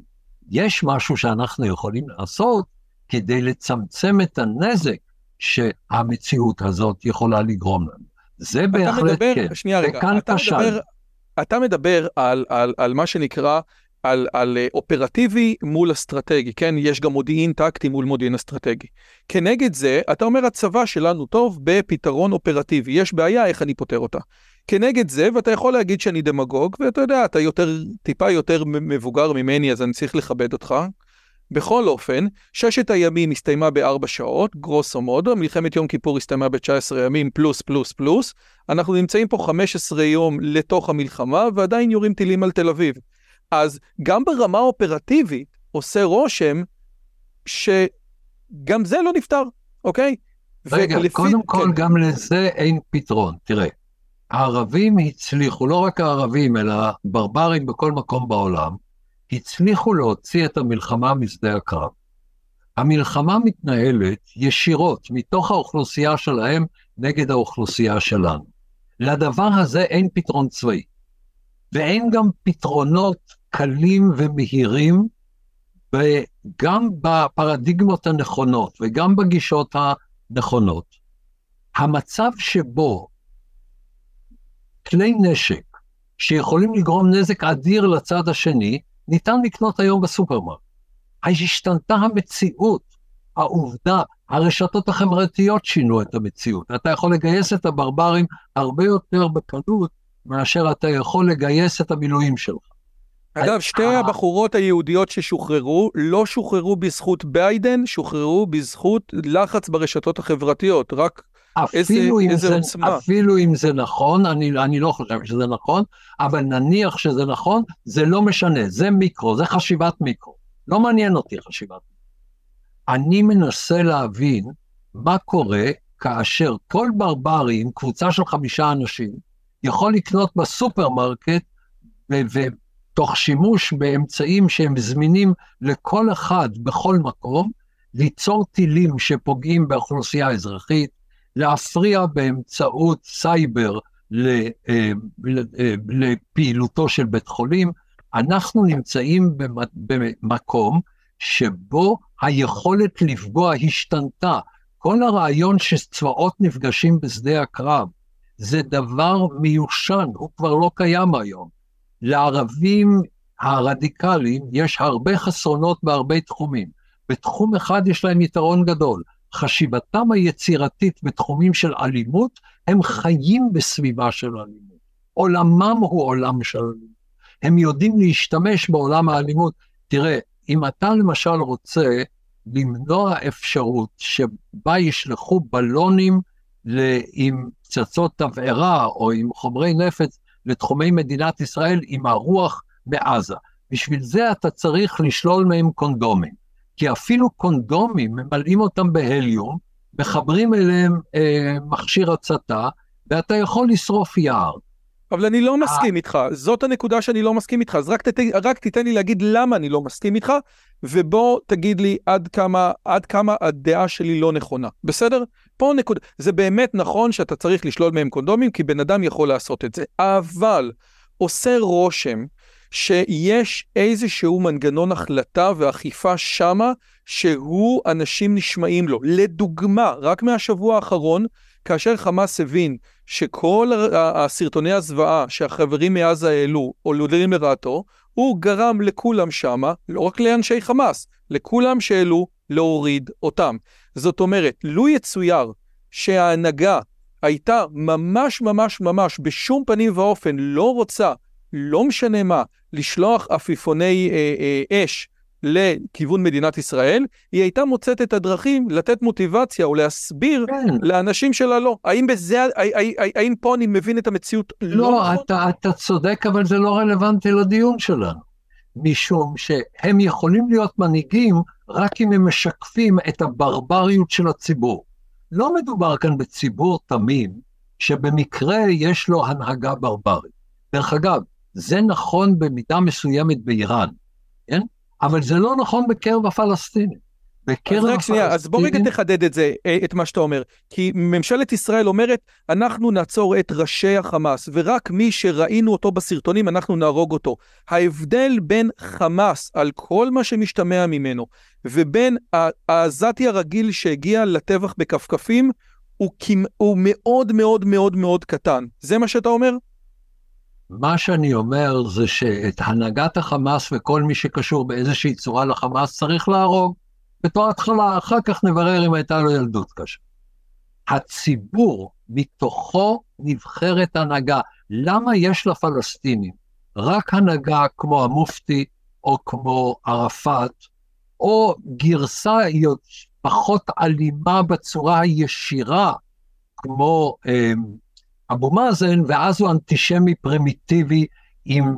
יש משהו שאנחנו יכולים לעשות כדי לצמצם את הנזק שהמציאות הזאת יכולה לגרום לנו. זה בהחלט מדבר, כן, שנייה רגע, אתה מדבר, אתה מדבר על, על, על מה שנקרא, על, על אה, אופרטיבי מול אסטרטגי, כן? יש גם מודיעין טקטי מול מודיעין אסטרטגי. כנגד זה, אתה אומר הצבא שלנו טוב בפתרון אופרטיבי, יש בעיה, איך אני פותר אותה. כנגד זה, ואתה יכול להגיד שאני דמגוג, ואתה יודע, אתה יותר, טיפה יותר מבוגר ממני, אז אני צריך לכבד אותך. בכל אופן, ששת הימים הסתיימה בארבע שעות, גרוסו מודו, מלחמת יום כיפור הסתיימה ב-19 ימים פלוס פלוס פלוס. אנחנו נמצאים פה 15 יום לתוך המלחמה, ועדיין יורים טילים על תל אביב. אז גם ברמה האופרטיבית עושה רושם שגם זה לא נפתר, אוקיי? רגע, ולפי... קודם כל כן. גם לזה אין פתרון. תראה, הערבים הצליחו, לא רק הערבים, אלא ברברים בכל מקום בעולם, הצליחו להוציא את המלחמה משדה הקרב. המלחמה מתנהלת ישירות מתוך האוכלוסייה שלהם נגד האוכלוסייה שלנו. לדבר הזה אין פתרון צבאי, ואין גם פתרונות קלים ומהירים, גם בפרדיגמות הנכונות וגם בגישות הנכונות. המצב שבו כלי נשק שיכולים לגרום נזק אדיר לצד השני, ניתן לקנות היום בסופרמרקט. השתנתה המציאות, העובדה, הרשתות החברתיות שינו את המציאות. אתה יכול לגייס את הברברים הרבה יותר בקלות מאשר אתה יכול לגייס את המילואים שלך. אגב, שתי הבחורות היהודיות ששוחררו, לא שוחררו בזכות ביידן, שוחררו בזכות לחץ ברשתות החברתיות. רק אפילו, איזה, איזה זה, אפילו אם זה נכון, אני, אני לא חושב שזה נכון, אבל נניח שזה נכון, זה לא משנה, זה מיקרו, זה חשיבת מיקרו. לא מעניין אותי חשיבת מיקרו. אני מנסה להבין מה קורה כאשר כל ברברי עם קבוצה של חמישה אנשים יכול לקנות בסופרמרקט ותוך שימוש באמצעים שהם זמינים לכל אחד בכל מקום, ליצור טילים שפוגעים באוכלוסייה האזרחית, להפריע באמצעות סייבר אה, אה, לפעילותו של בית חולים, אנחנו נמצאים במקום שבו היכולת לפגוע השתנתה. כל הרעיון שצבאות נפגשים בשדה הקרב זה דבר מיושן, הוא כבר לא קיים היום. לערבים הרדיקליים יש הרבה חסרונות בהרבה תחומים. בתחום אחד יש להם יתרון גדול, חשיבתם היצירתית בתחומים של אלימות, הם חיים בסביבה של אלימות. עולמם הוא עולם של אלימות. הם יודעים להשתמש בעולם האלימות. תראה, אם אתה למשל רוצה למנוע אפשרות שבה ישלחו בלונים עם פצצות תבערה או עם חומרי נפץ לתחומי מדינת ישראל עם הרוח מעזה. בשביל זה אתה צריך לשלול מהם קונדומים. כי אפילו קונדומים, ממלאים אותם בהליום, מחברים אליהם אה, מכשיר הצתה, ואתה יכול לשרוף יער. אבל אני לא מסכים איתך, זאת הנקודה שאני לא מסכים איתך, אז רק, תת, רק תיתן לי להגיד למה אני לא מסכים איתך, ובוא תגיד לי עד כמה, עד כמה הדעה שלי לא נכונה, בסדר? פה נקודה, זה באמת נכון שאתה צריך לשלול מהם קונדומים, כי בן אדם יכול לעשות את זה, אבל עושה רושם שיש איזשהו מנגנון החלטה ואכיפה שמה, שהוא, אנשים נשמעים לו. לדוגמה, רק מהשבוע האחרון, כאשר חמאס הבין שכל הסרטוני הזוועה שהחברים מעזה העלו, עוללים לרעתו, הוא גרם לכולם שמה, לא רק לאנשי חמאס, לכולם שהעלו, להוריד אותם. זאת אומרת, לו יצויר שההנהגה הייתה ממש ממש ממש בשום פנים ואופן לא רוצה, לא משנה מה, לשלוח עפיפוני אה, אה, אש לכיוון מדינת ישראל, היא הייתה מוצאת את הדרכים לתת מוטיבציה או להסביר כן. לאנשים שלה לא. האם בזה, האם פה אני מבין את המציאות לא, לא? אתה, אתה צודק, אבל זה לא רלוונטי לדיון שלנו. משום שהם יכולים להיות מנהיגים רק אם הם משקפים את הברבריות של הציבור. לא מדובר כאן בציבור תמים, שבמקרה יש לו הנהגה ברברית. דרך אגב, זה נכון במידה מסוימת באיראן, כן? אבל זה לא נכון בקרב הפלסטינים. בקרב אז רק שנייה, אז בוא רגע תחדד את זה, אה, את מה שאתה אומר. כי ממשלת ישראל אומרת, אנחנו נעצור את ראשי החמאס, ורק מי שראינו אותו בסרטונים, אנחנו נהרוג אותו. ההבדל בין חמאס, על כל מה שמשתמע ממנו, ובין העזתי הרגיל שהגיע לטבח בכפכפים, הוא, הוא מאוד מאוד מאוד מאוד קטן. זה מה שאתה אומר? מה שאני אומר זה שאת הנהגת החמאס וכל מי שקשור באיזושהי צורה לחמאס צריך להרוג. בתור התחלה, אחר כך נברר אם הייתה לו ילדות קשה. הציבור, מתוכו נבחרת הנהגה. למה יש לפלסטינים רק הנהגה כמו המופתי או כמו ערפאת, או גרסה פחות אלימה בצורה הישירה, כמו אה, אבו מאזן, ואז הוא אנטישמי פרימיטיבי עם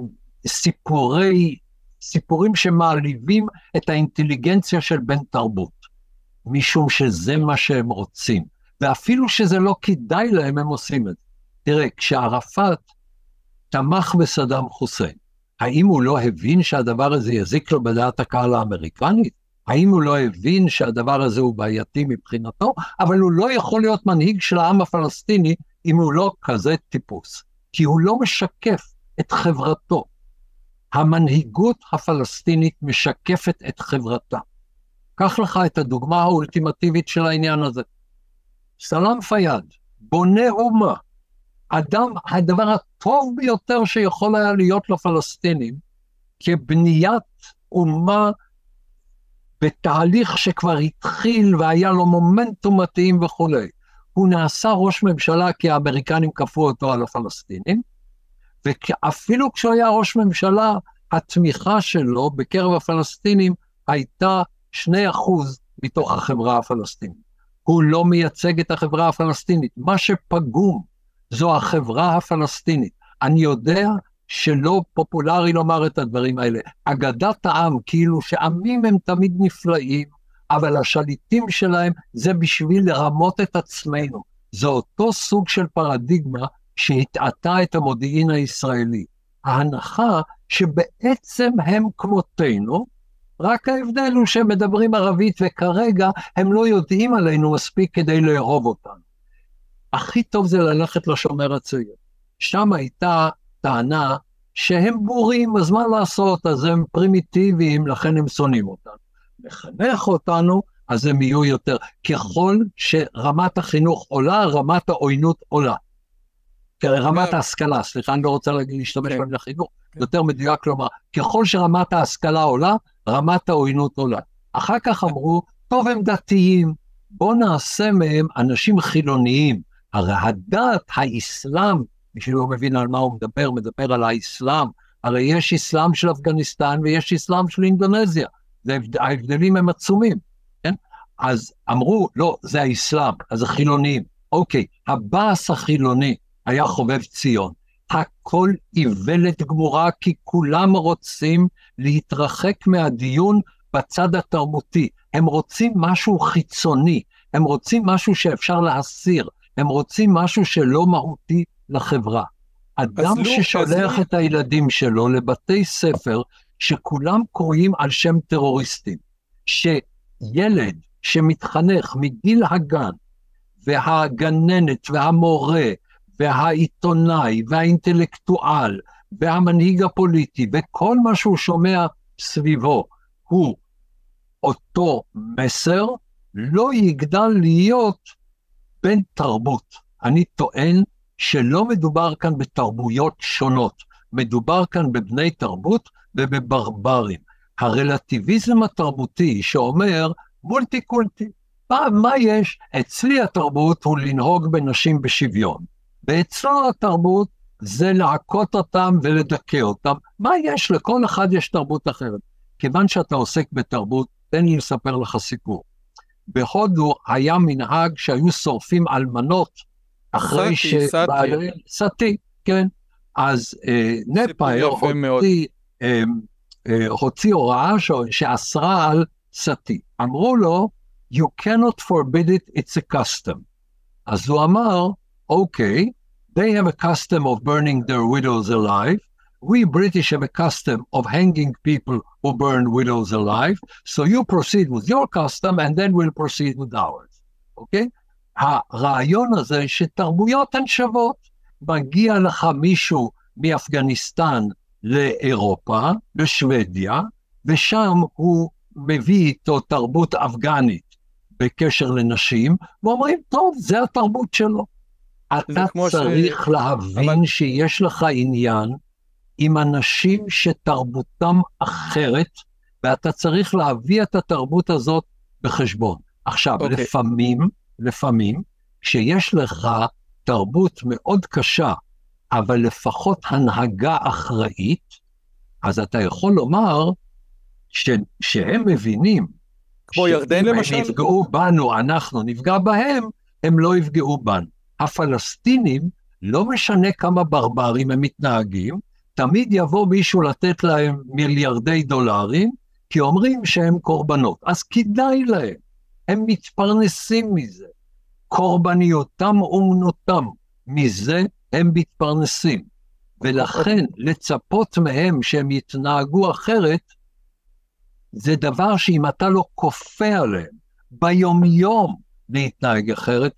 סיפורי, סיפורים שמעליבים את האינטליגנציה של בן תרבות, משום שזה מה שהם רוצים. ואפילו שזה לא כדאי להם, הם עושים את זה. תראה, כשערפאת תמך בסדאם חוסיין, האם הוא לא הבין שהדבר הזה יזיק לו בדעת הקהל האמריקנית? האם הוא לא הבין שהדבר הזה הוא בעייתי מבחינתו? אבל הוא לא יכול להיות מנהיג של העם הפלסטיני אם הוא לא כזה טיפוס, כי הוא לא משקף את חברתו. המנהיגות הפלסטינית משקפת את חברתה. קח לך את הדוגמה האולטימטיבית של העניין הזה. סלאם פיאד, בונה אומה, אדם, הדבר הטוב ביותר שיכול היה להיות לפלסטינים, כבניית אומה בתהליך שכבר התחיל והיה לו מומנטום מתאים וכולי. הוא נעשה ראש ממשלה כי האמריקנים כפו אותו על הפלסטינים, ואפילו כשהוא היה ראש ממשלה, התמיכה שלו בקרב הפלסטינים הייתה 2% מתוך החברה הפלסטינית. הוא לא מייצג את החברה הפלסטינית. מה שפגום זו החברה הפלסטינית. אני יודע שלא פופולרי לומר את הדברים האלה. אגדת העם, כאילו שעמים הם תמיד נפלאים, אבל השליטים שלהם זה בשביל לרמות את עצמנו. זה אותו סוג של פרדיגמה שהטעתה את המודיעין הישראלי. ההנחה שבעצם הם כמותנו, רק ההבדל הוא שהם מדברים ערבית וכרגע הם לא יודעים עלינו מספיק כדי לאהוב אותנו. הכי טוב זה ללכת לשומר הצעיר. שם הייתה טענה שהם בורים, אז מה לעשות, אז הם פרימיטיביים, לכן הם שונאים אותנו. לחנך אותנו, אז הם יהיו יותר. ככל שרמת החינוך עולה, רמת העוינות עולה. רמת ההשכלה, סליחה, אני לא רוצה להשתמש כן. במילה חינוך, כן. יותר מדויק לומר, ככל שרמת ההשכלה עולה, רמת העוינות עולה. אחר כך אמרו, טוב, הם דתיים, בוא נעשה מהם אנשים חילוניים. הרי הדת, האסלאם, מי שלא מבין על מה הוא מדבר, מדבר על האסלאם. הרי יש אסלאם של אפגניסטן ויש אסלאם של אינדונזיה. ההבדלים הם עצומים, כן? אז אמרו, לא, זה האסלאם, אז זה חילונים. אוקיי, הבאס החילוני היה חובב ציון. הכל איוולת גמורה, כי כולם רוצים להתרחק מהדיון בצד התרבותי. הם רוצים משהו חיצוני, הם רוצים משהו שאפשר להסיר, הם רוצים משהו שלא מהותי לחברה. אדם לא, ששולח לא... את הילדים שלו לבתי ספר שכולם קרויים על שם טרוריסטים, שילד שמתחנך מגיל הגן, והגננת והמורה והעיתונאי והאינטלקטואל והמנהיג הפוליטי וכל מה שהוא שומע סביבו הוא אותו מסר, לא יגדל להיות בן תרבות. אני טוען שלא מדובר כאן בתרבויות שונות, מדובר כאן בבני תרבות ובברברים. הרלטיביזם התרבותי שאומר מולטי קולטי, מה, מה יש? אצלי התרבות הוא לנהוג בנשים בשוויון. ואצלו התרבות זה לעקות אותם ולדכא אותם. מה יש? לכל אחד יש תרבות אחרת. כיוון שאתה עוסק בתרבות, תן לי לספר לך סיפור. בהודו היה מנהג שהיו שורפים אלמנות אחרי ש... סאטי, סאטי, כן. אז אה, נפאר הוציא, אה, אה, הוציא הוראה שאסרה על סאטי. אמרו לו, you cannot forbid it, it's a custom. אז הוא אמר, אוקיי, okay, they have a custom of burning their widows alive, we British have a custom of hanging people who burn widows alive, so you proceed with your custom and then we'll proceed with ours, אוקיי? Okay? הרעיון הזה שתרבויות הן שוות. מגיע לך מישהו מאפגניסטן לאירופה, לשוודיה, ושם הוא מביא איתו תרבות אפגנית בקשר לנשים, ואומרים, טוב, זה התרבות שלו. אתה צריך ש... להבין אבל... שיש לך עניין עם אנשים שתרבותם אחרת, ואתה צריך להביא את התרבות הזאת בחשבון. עכשיו, okay. אוקיי. לפעמים, לפעמים, כשיש לך תרבות מאוד קשה, אבל לפחות הנהגה אחראית, אז אתה יכול לומר ש, שהם מבינים, כמו ירדן למשל? אם יפגעו בנו, אנחנו נפגע בהם, הם לא יפגעו בנו. הפלסטינים, לא משנה כמה ברברים הם מתנהגים, תמיד יבוא מישהו לתת להם מיליארדי דולרים, כי אומרים שהם קורבנות. אז כדאי להם, הם מתפרנסים מזה. קורבניותם אומנותם, מזה הם מתפרנסים. ולכן לצפות מהם שהם יתנהגו אחרת, זה דבר שאם אתה לא כופה עליהם ביומיום להתנהג אחרת,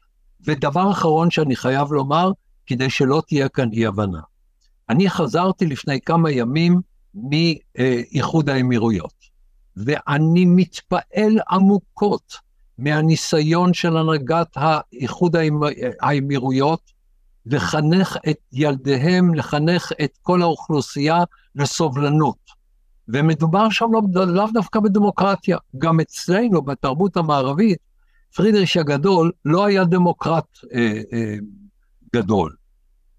ודבר אחרון שאני חייב לומר, כדי שלא תהיה כאן אי-הבנה. אני חזרתי לפני כמה ימים מאיחוד האמירויות, ואני מתפעל עמוקות מהניסיון של הנהגת האיחוד האמירויות לחנך את ילדיהם, לחנך את כל האוכלוסייה לסובלנות. ומדובר שם לא, לאו דווקא בדמוקרטיה, גם אצלנו בתרבות המערבית, פרידריש הגדול לא היה דמוקרט אה, אה, גדול.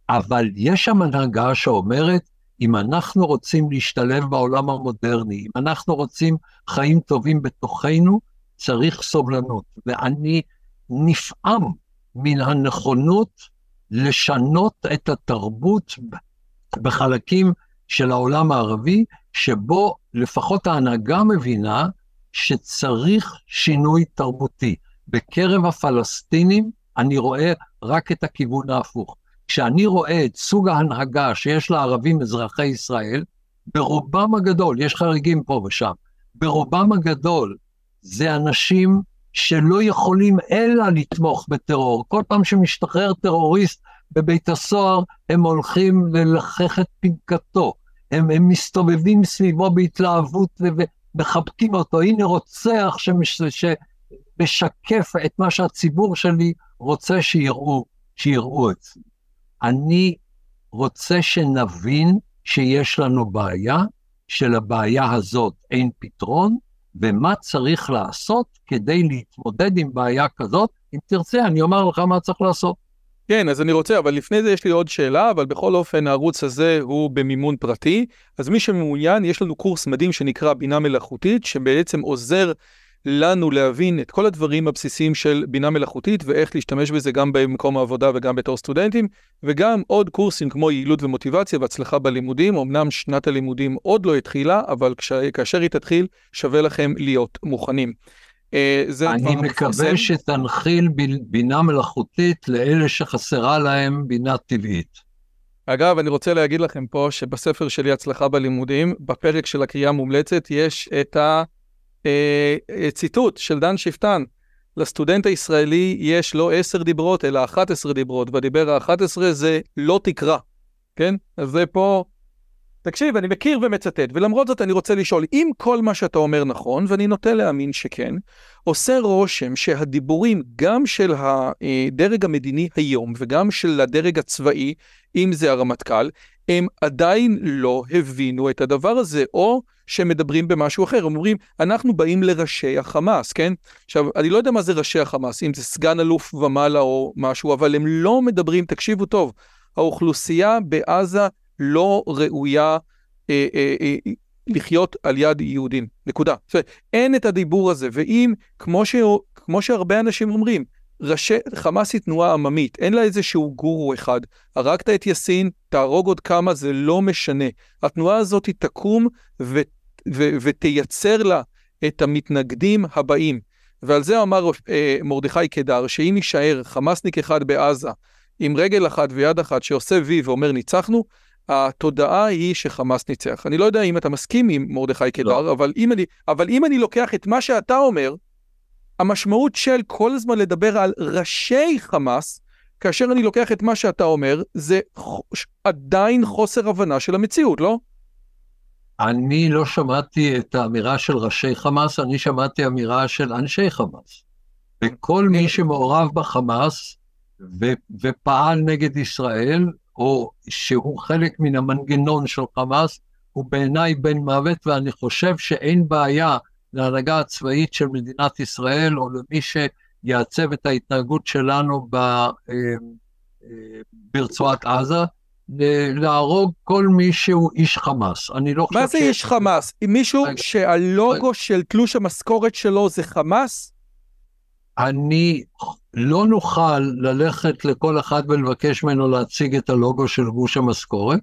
אבל יש שם הנהגה שאומרת, אם אנחנו רוצים להשתלב בעולם המודרני, אם אנחנו רוצים חיים טובים בתוכנו, צריך סובלנות. ואני נפעם מן הנכונות לשנות את התרבות בחלקים של העולם הערבי, שבו לפחות ההנהגה מבינה שצריך שינוי תרבותי. בקרב הפלסטינים אני רואה רק את הכיוון ההפוך. כשאני רואה את סוג ההנהגה שיש לערבים אזרחי ישראל, ברובם הגדול, יש חריגים פה ושם, ברובם הגדול זה אנשים שלא יכולים אלא לתמוך בטרור. כל פעם שמשתחרר טרוריסט בבית הסוהר, הם הולכים ללחך את פנקתו. הם, הם מסתובבים סביבו בהתלהבות ומחבקים אותו. הנה רוצח שמש, שמשקף את מה שהציבור שלי רוצה שיראו, שיראו אצלי. אני רוצה שנבין שיש לנו בעיה, שלבעיה הזאת אין פתרון, ומה צריך לעשות כדי להתמודד עם בעיה כזאת. אם תרצה, אני אומר לך מה צריך לעשות. כן, אז אני רוצה, אבל לפני זה יש לי עוד שאלה, אבל בכל אופן הערוץ הזה הוא במימון פרטי, אז מי שמעוניין, יש לנו קורס מדהים שנקרא בינה מלאכותית, שבעצם עוזר לנו להבין את כל הדברים הבסיסיים של בינה מלאכותית ואיך להשתמש בזה גם במקום העבודה וגם בתור סטודנטים, וגם עוד קורסים כמו יעילות ומוטיבציה והצלחה בלימודים. אמנם שנת הלימודים עוד לא התחילה, אבל כש, כאשר היא תתחיל, שווה לכם להיות מוכנים. אה, אני מקווה שתנחיל בינה מלאכותית לאלה שחסרה להם בינה טבעית. אגב, אני רוצה להגיד לכם פה שבספר שלי הצלחה בלימודים, בפרק של הקריאה המומלצת, יש את ה... אה, אה, ציטוט של דן שפטן, לסטודנט הישראלי יש לא עשר דיברות, אלא 11 דיברות, והדיבר ה-11 זה לא תקרא, כן? אז זה פה... תקשיב, אני מכיר ומצטט, ולמרות זאת אני רוצה לשאול, אם כל מה שאתה אומר נכון, ואני נוטה להאמין שכן, עושה רושם שהדיבורים גם של הדרג המדיני היום וגם של הדרג הצבאי, אם זה הרמטכ"ל, הם עדיין לא הבינו את הדבר הזה, או שמדברים במשהו אחר, הם אומרים, אנחנו באים לראשי החמאס, כן? עכשיו, אני לא יודע מה זה ראשי החמאס, אם זה סגן אלוף ומעלה או משהו, אבל הם לא מדברים, תקשיבו טוב, האוכלוסייה בעזה לא ראויה אה, אה, אה, לחיות על יד יהודים, נקודה. זאת אומרת, אין את הדיבור הזה, ואם, כמו, ש... כמו שהרבה אנשים אומרים, ראשי, חמאס היא תנועה עממית, אין לה איזשהו גורו אחד. הרגת את יאסין, תהרוג עוד כמה, זה לא משנה. התנועה הזאת תקום ו, ו, ותייצר לה את המתנגדים הבאים. ועל זה אמר אה, מרדכי קדר, שאם יישאר חמאסניק אחד בעזה, עם רגל אחת ויד אחת שעושה וי ואומר ניצחנו, התודעה היא שחמאס ניצח. אני לא יודע אם אתה מסכים עם מרדכי קדר, לא. אבל, אם אני, אבל אם אני לוקח את מה שאתה אומר, המשמעות של כל הזמן לדבר על ראשי חמאס, כאשר אני לוקח את מה שאתה אומר, זה עדיין חוסר הבנה של המציאות, לא? אני לא שמעתי את האמירה של ראשי חמאס, אני שמעתי אמירה של אנשי חמאס. וכל מי שמעורב בחמאס ו- ופעל נגד ישראל, או שהוא חלק מן המנגנון של חמאס, הוא בעיניי בן מוות, ואני חושב שאין בעיה להנהגה הצבאית של מדינת ישראל, או למי שיעצב את ההתנהגות שלנו ב, אה, אה, ברצועת עזה, להרוג כל מי שהוא איש חמאס. אני לא חושב ש... מה זה איש חמאס? מישהו שהלוגו של תלוש המשכורת שלו זה חמאס? אני לא נוכל ללכת לכל אחד ולבקש ממנו להציג את הלוגו של גוש המשכורת,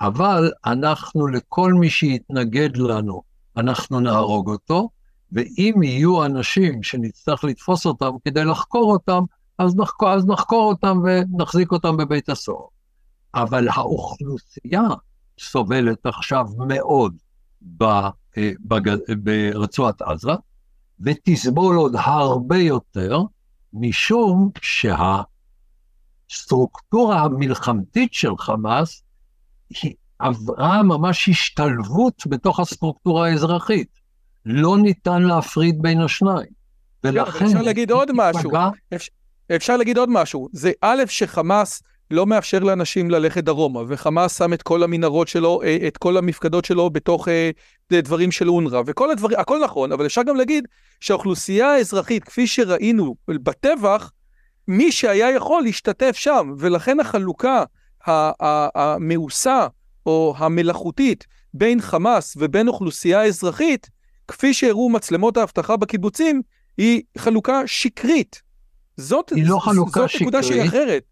אבל אנחנו, לכל מי שיתנגד לנו, אנחנו נהרוג אותו, ואם יהיו אנשים שנצטרך לתפוס אותם כדי לחקור אותם, אז נחקור, אז נחקור אותם ונחזיק אותם בבית הסוהר. אבל האוכלוסייה סובלת עכשיו מאוד אה, ברצועת עזה, ותסבול עוד הרבה יותר, משום שהסטרוקטורה המלחמתית של חמאס היא עברה ממש השתלבות בתוך הסטרוקטורה האזרחית. לא ניתן להפריד בין השניים. ולכן... אפשר להגיד עוד משהו. אפשר, אפשר להגיד עוד משהו. זה א', שחמאס לא מאפשר לאנשים ללכת דרומה, וחמאס שם את כל המנהרות שלו, אה, את כל המפקדות שלו בתוך אה, דברים של אונר"א, וכל הדברים, הכל נכון, אבל אפשר גם להגיד שהאוכלוסייה האזרחית, כפי שראינו בטבח, מי שהיה יכול להשתתף שם, ולכן החלוקה המאוסה או המלאכותית בין חמאס ובין אוכלוסייה אזרחית, כפי שהראו מצלמות האבטחה בקיבוצים, היא חלוקה שקרית. זאת, היא לא חלוקה זאת שקרית. נקודה שהיא אחרת.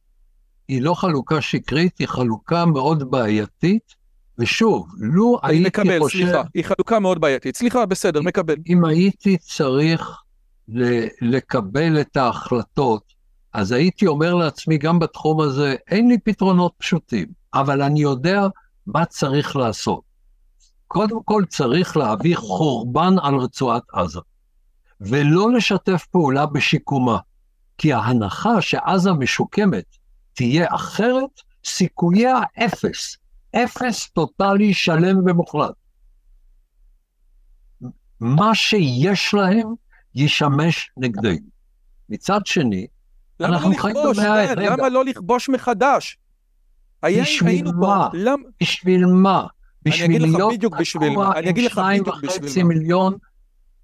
היא לא חלוקה שקרית, היא חלוקה מאוד בעייתית, ושוב, לו הייתי מקבל, חושב... סליחה, היא חלוקה מאוד בעייתית. סליחה, בסדר, מקבל. אם הייתי צריך לקבל את ההחלטות, אז הייתי אומר לעצמי, גם בתחום הזה, אין לי פתרונות פשוטים, אבל אני יודע מה צריך לעשות. קודם כל צריך להביא חורבן על רצועת עזה, ולא לשתף פעולה בשיקומה, כי ההנחה שעזה משוקמת תהיה אחרת, סיכוייה אפס, אפס טוטאלי שלם ומוחלט. מה שיש להם ישמש נגדנו. מצד שני, אנחנו חיים במאה ה... למה לא לכבוש מחדש? בשביל מה? למ... בשביל מה? בשביל להיות תקוע עם שניים וחצי מיליון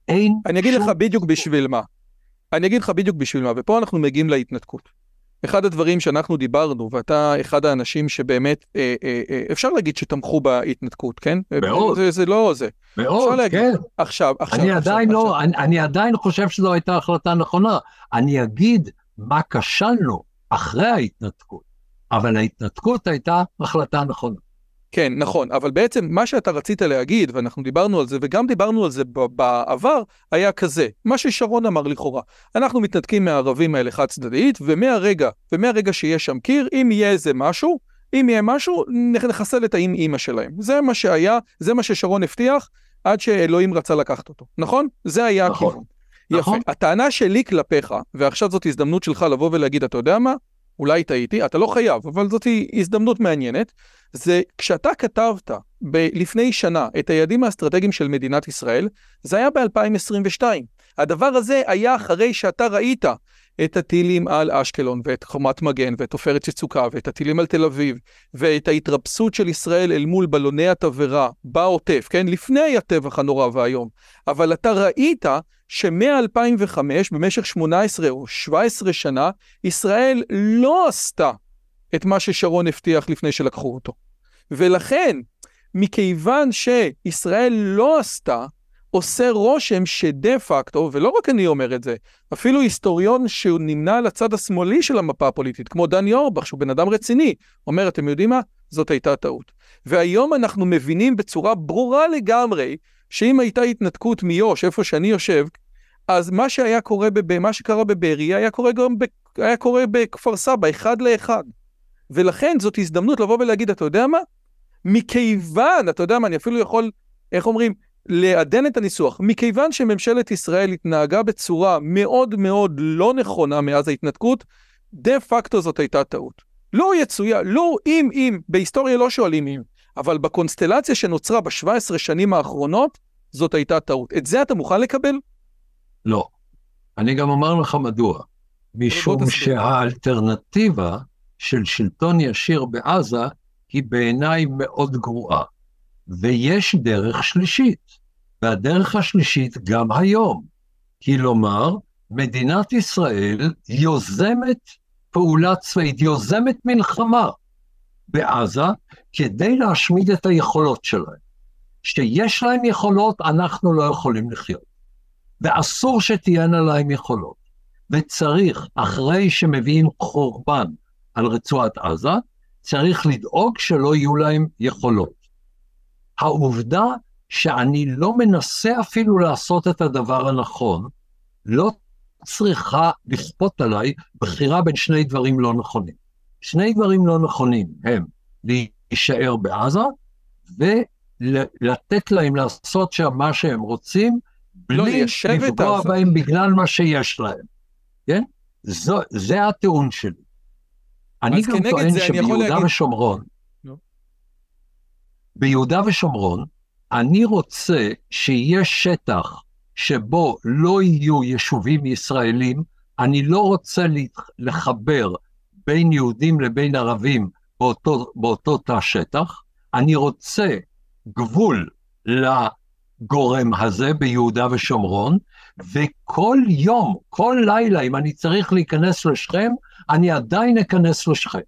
אין אני אגיד. לך בדיוק בשביל מה. אני אגיד לך בדיוק בשביל מה, ופה אנחנו מגיעים להתנתקות. אחד הדברים שאנחנו דיברנו, ואתה אחד האנשים שבאמת, אה, אה, אה, אפשר להגיד שתמכו בהתנתקות, כן? מאוד. זה, זה לא זה. מאוד, להגיד. כן. עכשיו, עכשיו, אני עכשיו, עדיין עכשיו. לא, אני, אני עדיין חושב שזו הייתה החלטה נכונה. אני אגיד מה כשלנו אחרי ההתנתקות, אבל ההתנתקות הייתה החלטה נכונה. כן, נכון, אבל בעצם מה שאתה רצית להגיד, ואנחנו דיברנו על זה, וגם דיברנו על זה בעבר, היה כזה, מה ששרון אמר לכאורה. אנחנו מתנתקים מהערבים האלה חד צדדית, ומהרגע, ומהרגע שיש שם קיר, אם יהיה איזה משהו, אם יהיה משהו, נח- נחסל את האם אימא שלהם. זה מה שהיה, זה מה ששרון הבטיח, עד שאלוהים רצה לקחת אותו, נכון? זה היה נכון. הכיוון. יפה. נכון. הטענה שלי כלפיך, ועכשיו זאת הזדמנות שלך לבוא ולהגיד, אתה יודע מה? אולי טעיתי, אתה לא חייב, אבל זאת הזדמנות מעניינת. זה כשאתה כתבת ב- לפני שנה את היעדים האסטרטגיים של מדינת ישראל, זה היה ב-2022. הדבר הזה היה אחרי שאתה ראית את הטילים על אשקלון, ואת חומת מגן, ואת עופרת יצוקה, ואת הטילים על תל אביב, ואת ההתרפסות של ישראל אל מול בלוני התבערה בעוטף, כן? לפני הטבח הנורא והיום. אבל אתה ראית שמ-2005, במשך 18 או 17 שנה, ישראל לא עשתה את מה ששרון הבטיח לפני שלקחו אותו. ולכן, מכיוון שישראל לא עשתה, עושה רושם שדה פקטו, ולא רק אני אומר את זה, אפילו היסטוריון שהוא נמנה על הצד השמאלי של המפה הפוליטית, כמו דני אורבך, שהוא בן אדם רציני, אומר, אתם יודעים מה? זאת הייתה טעות. והיום אנחנו מבינים בצורה ברורה לגמרי, שאם הייתה התנתקות מיו"ש, איפה שאני יושב, אז מה שהיה קורה, בב... מה שקרה בבארי היה קורה גם ב... היה קורה בכפר סבא, אחד לאחד. ולכן זאת הזדמנות לבוא ולהגיד, אתה יודע מה? מכיוון, אתה יודע מה, אני אפילו יכול, איך אומרים, לעדן את הניסוח, מכיוון שממשלת ישראל התנהגה בצורה מאוד מאוד לא נכונה מאז ההתנתקות, דה פקטו זאת הייתה טעות. לא יצויה, לא אם אם, בהיסטוריה לא שואלים אם, אבל בקונסטלציה שנוצרה ב-17 שנים האחרונות, זאת הייתה טעות. את זה אתה מוכן לקבל? לא. אני גם אומר לך מדוע. משום. שהאלטרנטיבה של שלטון ישיר בעזה היא בעיניי מאוד גרועה. ויש דרך שלישית, והדרך השלישית גם היום. כלומר, מדינת ישראל יוזמת פעולה צבאית, יוזמת מלחמה בעזה כדי להשמיד את היכולות שלהם. שיש להם יכולות, אנחנו לא יכולים לחיות. ואסור שתהיינה להם יכולות. וצריך, אחרי שמביאים חורבן על רצועת עזה, צריך לדאוג שלא יהיו להם יכולות. העובדה שאני לא מנסה אפילו לעשות את הדבר הנכון, לא צריכה לכפות עליי בחירה בין שני דברים לא נכונים. שני דברים לא נכונים הם להישאר בעזה ולתת להם לעשות שם מה שהם רוצים, לא בלי את לפגוע. בהם בגלל מה שיש להם. כן? זו, זה הטיעון שלי. אני גם טוען שביהודה להגיד- ושומרון, נו. ביהודה ושומרון, אני רוצה שיהיה שטח שבו לא יהיו יישובים ישראלים, אני לא רוצה לחבר בין יהודים לבין ערבים באותו, באותו תא שטח, אני רוצה גבול לגורם הזה ביהודה ושומרון, וכל יום, כל לילה, אם אני צריך להיכנס לשכם, אני עדיין אכנס לשכם.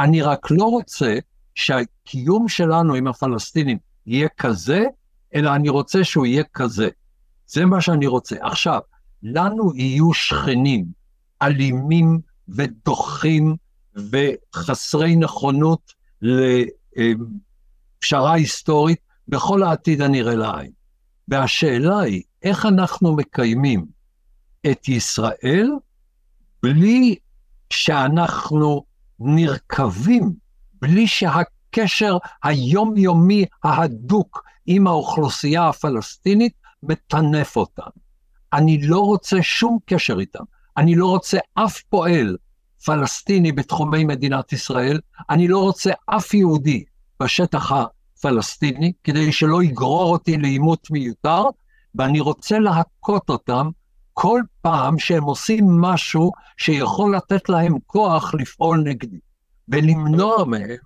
אני רק לא רוצה שהקיום שלנו עם הפלסטינים יהיה כזה, אלא אני רוצה שהוא יהיה כזה. זה מה שאני רוצה. עכשיו, לנו יהיו שכנים אלימים ודוחים וחסרי נכונות לפשרה היסטורית בכל העתיד הנראה לעין. והשאלה היא, איך אנחנו מקיימים את ישראל בלי שאנחנו נרקבים, בלי שהקשר היומיומי ההדוק עם האוכלוסייה הפלסטינית מטנף אותם. אני לא רוצה שום קשר איתם. אני לא רוצה אף פועל פלסטיני בתחומי מדינת ישראל, אני לא רוצה אף יהודי בשטח הפלסטיני, כדי שלא יגרור אותי לעימות מיותר, ואני רוצה להכות אותם כל פעם שהם עושים משהו שיכול לתת להם כוח לפעול נגדי, ולמנוע מהם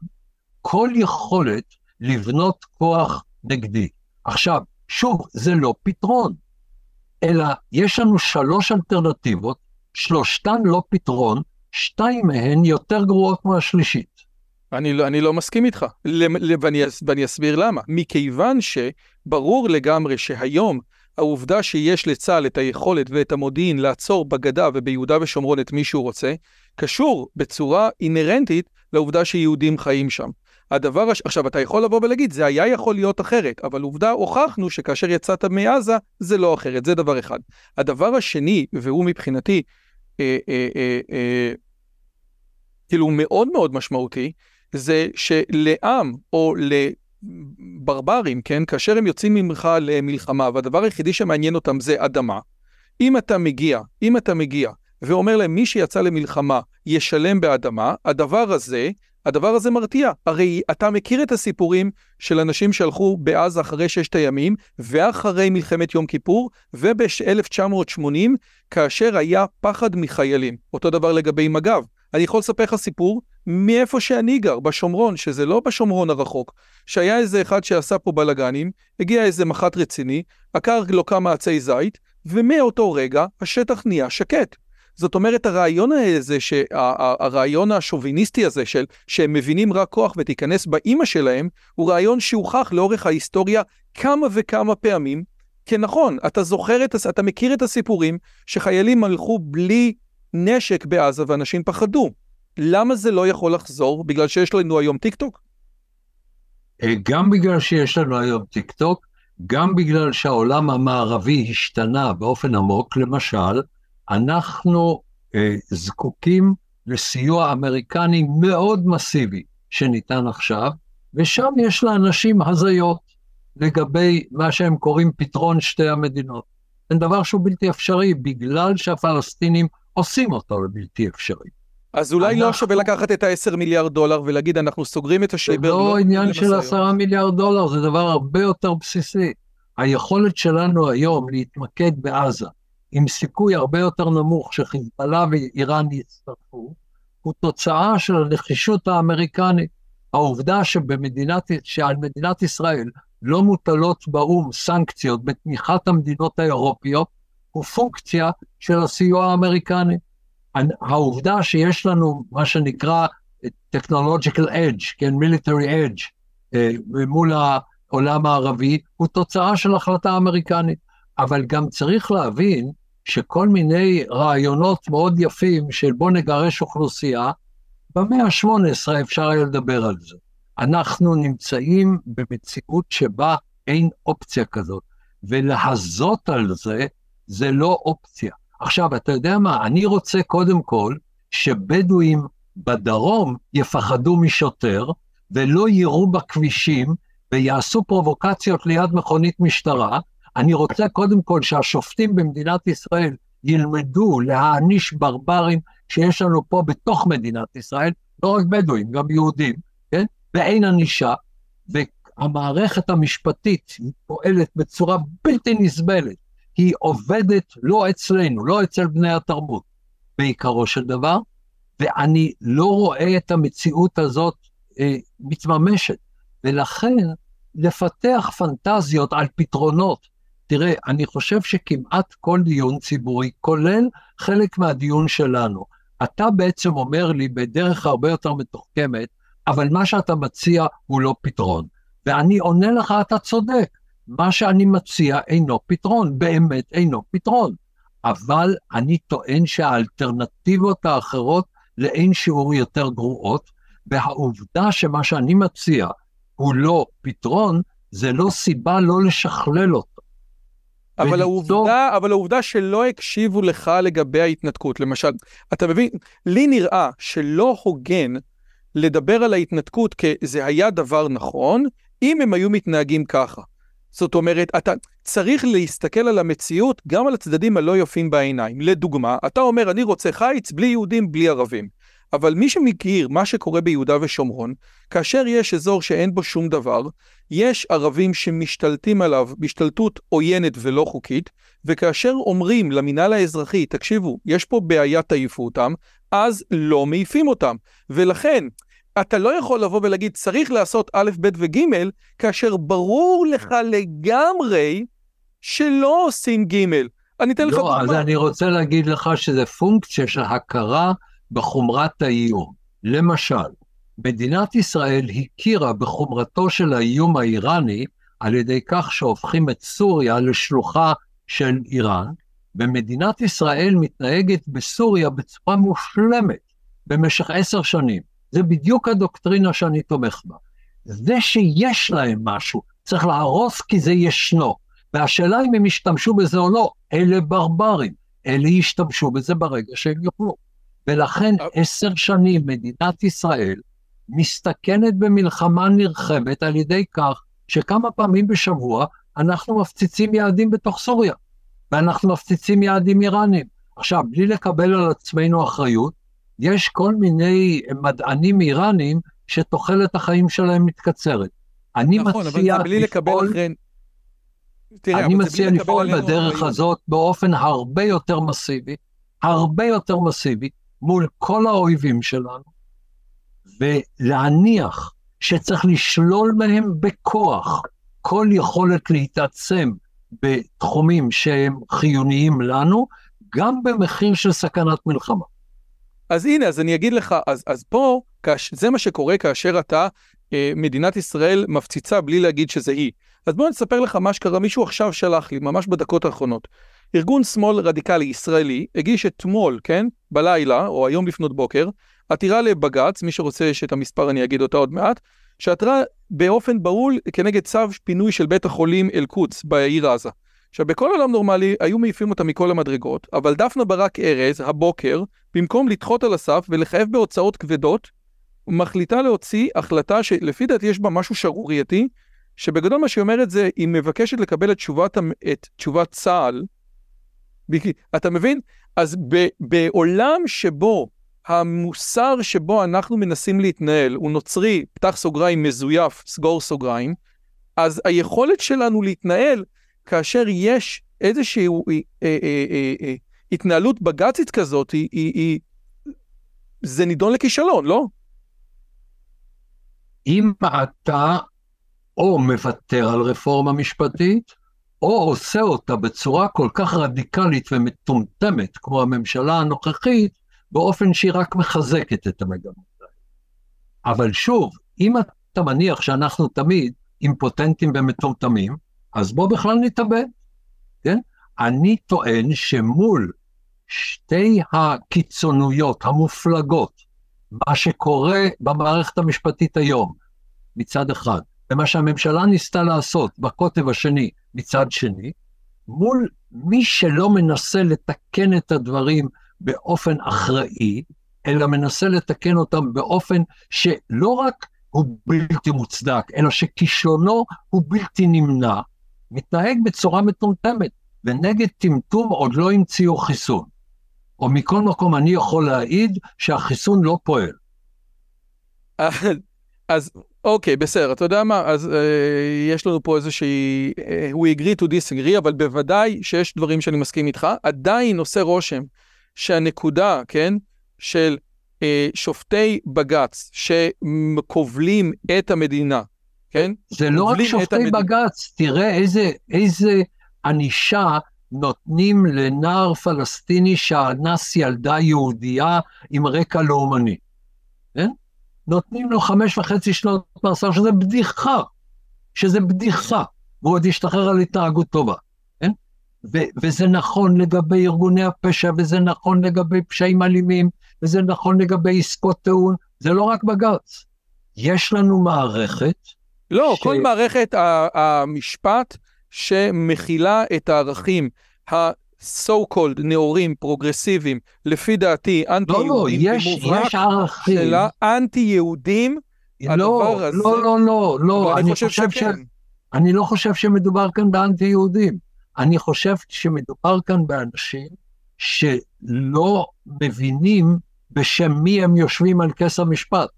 כל יכולת לבנות כוח נגדי. עכשיו, שוב, זה לא פתרון. אלא יש לנו שלוש אלטרנטיבות, שלושתן לא פתרון, שתיים מהן יותר גרועות מהשלישית. אני לא, אני לא מסכים איתך, ואני, ואני אסביר למה. מכיוון שברור לגמרי שהיום העובדה שיש לצה"ל את היכולת ואת המודיעין לעצור בגדה וביהודה ושומרון את מי שהוא רוצה, קשור בצורה אינהרנטית לעובדה שיהודים חיים שם. הדבר, הש... עכשיו אתה יכול לבוא ולהגיד, זה היה יכול להיות אחרת, אבל עובדה הוכחנו שכאשר יצאת מעזה, זה לא אחרת, זה דבר אחד. הדבר השני, והוא מבחינתי, כאילו מאוד מאוד משמעותי, זה שלעם או לברברים, כן, כאשר הם יוצאים ממך למלחמה, והדבר היחידי שמעניין אותם זה אדמה, אם אתה מגיע, אם אתה מגיע ואומר להם מי שיצא למלחמה ישלם באדמה, הדבר הזה, הדבר הזה מרתיע. הרי אתה מכיר את הסיפורים של אנשים שהלכו בעזה אחרי ששת הימים, ואחרי מלחמת יום כיפור, וב-1980, כאשר היה פחד מחיילים. אותו דבר לגבי מג"ב. אני יכול לספר לך סיפור מאיפה שאני גר, בשומרון, שזה לא בשומרון הרחוק, שהיה איזה אחד שעשה פה בלאגנים, הגיע איזה מח"ט רציני, עקר לו כמה עצי זית, ומאותו רגע השטח נהיה שקט. זאת אומרת, הרעיון הזה, הרעיון השוביניסטי הזה של שהם מבינים רק כוח ותיכנס באימא שלהם, הוא רעיון שהוכח לאורך ההיסטוריה כמה וכמה פעמים כנכון. אתה זוכר, את, אתה מכיר את הסיפורים שחיילים הלכו בלי נשק בעזה ואנשים פחדו. למה זה לא יכול לחזור? בגלל שיש לנו היום טיק טוק? אה, גם בגלל שיש לנו היום טיק טוק, גם בגלל שהעולם המערבי השתנה באופן עמוק, למשל, אנחנו אה, זקוקים לסיוע אמריקני מאוד מסיבי שניתן עכשיו, ושם יש לאנשים הזיות לגבי מה שהם קוראים פתרון שתי המדינות. זה דבר שהוא בלתי אפשרי בגלל שהפלסטינים עושים אותו לבלתי אפשרי. אז אולי אנחנו... לא שווה לקחת את ה-10 מיליארד דולר ולהגיד אנחנו סוגרים את השיבר. זה לא, לא עניין של 10 מיליארד דולר, זה דבר הרבה יותר בסיסי. היכולת שלנו היום להתמקד בעזה עם סיכוי הרבה יותר נמוך שחיזבאללה ואיראן יצטרפו, הוא תוצאה של הנחישות האמריקנית. העובדה שבמדינת, שעל מדינת ישראל לא מוטלות באו"ם סנקציות בתמיכת המדינות האירופיות, הוא פונקציה של הסיוע האמריקני. העובדה שיש לנו מה שנקרא technological edge, כן, military edge, אה, מול העולם הערבי, הוא תוצאה של החלטה אמריקנית. אבל גם צריך להבין שכל מיני רעיונות מאוד יפים של בוא נגרש אוכלוסייה, במאה ה-18 אפשר היה לדבר על זה. אנחנו נמצאים במציאות שבה אין אופציה כזאת, ולהזות על זה, זה לא אופציה. עכשיו, אתה יודע מה, אני רוצה קודם כל שבדואים בדרום יפחדו משוטר, ולא יירו בכבישים ויעשו פרובוקציות ליד מכונית משטרה, אני רוצה קודם כל שהשופטים במדינת ישראל ילמדו להעניש ברברים שיש לנו פה בתוך מדינת ישראל, לא רק בדואים, גם יהודים, כן? ואין ענישה, והמערכת המשפטית פועלת בצורה בלתי נסבלת. היא עובדת לא אצלנו, לא אצל בני התרבות, בעיקרו של דבר, ואני לא רואה את המציאות הזאת אה, מתממשת. ולכן, לפתח פנטזיות על פתרונות תראה, אני חושב שכמעט כל דיון ציבורי, כולל חלק מהדיון שלנו, אתה בעצם אומר לי בדרך הרבה יותר מתוחכמת, אבל מה שאתה מציע הוא לא פתרון. ואני עונה לך, אתה צודק, מה שאני מציע אינו פתרון, באמת אינו פתרון. אבל אני טוען שהאלטרנטיבות האחרות לאין שיעור יותר גרועות, והעובדה שמה שאני מציע הוא לא פתרון, זה לא סיבה לא לשכלל אותו. אבל העובדה, אבל העובדה שלא הקשיבו לך לגבי ההתנתקות, למשל, אתה מבין, לי נראה שלא הוגן לדבר על ההתנתקות כזה היה דבר נכון, אם הם היו מתנהגים ככה. זאת אומרת, אתה צריך להסתכל על המציאות גם על הצדדים הלא יפים בעיניים. לדוגמה, אתה אומר, אני רוצה חיץ בלי יהודים, בלי ערבים. אבל מי שמכיר מה שקורה ביהודה ושומרון, כאשר יש אזור שאין בו שום דבר, יש ערבים שמשתלטים עליו בהשתלטות עוינת ולא חוקית, וכאשר אומרים למינהל האזרחי, תקשיבו, יש פה בעיה, תעיפו אותם, אז לא מעיפים אותם. ולכן, אתה לא יכול לבוא ולהגיד, צריך לעשות א', ב' וג', כאשר ברור לך לגמרי שלא עושים ג'. אני אתן לך לא, דוגמה. אז אני רוצה להגיד לך שזה פונקציה של הכרה בחומרת האיום. למשל, מדינת ישראל הכירה בחומרתו של האיום האיראני על ידי כך שהופכים את סוריה לשלוחה של איראן, ומדינת ישראל מתנהגת בסוריה בצורה מושלמת במשך עשר שנים. זה בדיוק הדוקטרינה שאני תומך בה. זה שיש להם משהו, צריך להרוס כי זה ישנו. והשאלה אם הם ישתמשו בזה או לא, אלה ברברים, אלה ישתמשו בזה ברגע שהם יוכלו. ולכן עשר שנים מדינת ישראל מסתכנת במלחמה נרחבת על ידי כך שכמה פעמים בשבוע אנחנו מפציצים יעדים בתוך סוריה, ואנחנו מפציצים יעדים איראנים. עכשיו, בלי לקבל על עצמנו אחריות, יש כל מיני מדענים איראנים שתוחלת החיים שלהם מתקצרת. אני נכון, אבל מציע זה בלי לקבל לפעול, אחרי... תראה, אני אבל מציע לקבל לפעול בדרך. הזאת באופן הרבה יותר מסיבי, הרבה יותר מסיבי, מול כל האויבים שלנו, ולהניח שצריך לשלול מהם בכוח כל יכולת להתעצם בתחומים שהם חיוניים לנו, גם במחיר של סכנת מלחמה. אז הנה, אז אני אגיד לך, אז, אז פה, כאש, זה מה שקורה כאשר אתה, אה, מדינת ישראל מפציצה בלי להגיד שזה היא. אז בוא נספר לך מה שקרה, מישהו עכשיו שלח לי, ממש בדקות האחרונות. ארגון שמאל רדיקלי ישראלי הגיש אתמול, כן, בלילה, או היום לפנות בוקר, עתירה לבג"ץ, מי שרוצה שאת המספר אני אגיד אותה עוד מעט, שעתרה באופן בהול כנגד צו פינוי של בית החולים אל-קודס בעיר עזה. עכשיו, בכל עולם נורמלי היו מעיפים אותה מכל המדרגות, אבל דפנה ברק ארז, הבוקר, במקום לדחות על הסף ולחייב בהוצאות כבדות, מחליטה להוציא החלטה שלפי דעתי יש בה משהו שערורייתי, שבגדול מה שהיא אומרת זה, היא מבקשת לקבל את תשובת, את תשובת צה"ל. אתה מבין? אז ב, בעולם שבו המוסר שבו אנחנו מנסים להתנהל הוא נוצרי, פתח סוגריים, מזויף, סגור סוגריים, אז היכולת שלנו להתנהל כאשר יש איזושהי אה, אה, אה, אה, התנהלות בג"צית כזאת, היא, היא, היא, זה נידון לכישלון, לא? אם אתה או מוותר על רפורמה משפטית, או עושה אותה בצורה כל כך רדיקלית ומטומטמת, כמו הממשלה הנוכחית, באופן שהיא רק מחזקת את המגמות האלה. אבל שוב, אם אתה מניח שאנחנו תמיד אימפוטנטים ומטומטמים, אז בוא בכלל נתאבד, כן? אני טוען שמול שתי הקיצונויות המופלגות, מה שקורה במערכת המשפטית היום, מצד אחד, ומה שהממשלה ניסתה לעשות בקוטב השני, מצד שני, מול מי שלא מנסה לתקן את הדברים באופן אחראי, אלא מנסה לתקן אותם באופן שלא רק הוא בלתי מוצדק, אלא שכישלונו הוא בלתי נמנע, מתנהג בצורה מטומטמת, ונגד טמטום עוד לא המציאו חיסון. או מכל מקום אני יכול להעיד שהחיסון לא פועל. אז אוקיי, בסדר, אתה יודע מה, אז אה, יש לנו פה איזושהי, אה, we agree to disagree, אבל בוודאי שיש דברים שאני מסכים איתך, עדיין עושה רושם שהנקודה, כן, של אה, שופטי בג"ץ שכובלים את המדינה, כן? זה לא רק שופטי. בג"ץ, תראה איזה, איזה ענישה נותנים לנער פלסטיני שאנס ילדה יהודייה עם רקע לאומני. כן? נותנים לו חמש וחצי שנות מאסר, שזה בדיחה, שזה בדיחה, והוא עוד ישתחרר על התנהגות טובה. כן? ו- וזה נכון לגבי ארגוני הפשע, וזה נכון לגבי פשעים אלימים, וזה נכון לגבי עסקות טיעון, זה לא רק בג"ץ. יש לנו מערכת לא, ש- כל מערכת המשפט שמכילה את הערכים ה-so called נאורים, פרוגרסיביים, לפי דעתי לא, לא, אנטי-יהודים יש, יש ערכים. שלה, אנטי-יהודים, לא, הדבר הזה- לא, לא, לא, לא, אבל אני חושב ש... שכן. אני לא חושב שמדובר כאן באנטי יהודים. אני חושב שמדובר כאן באנשים שלא מבינים בשם מי הם יושבים על כס המשפט,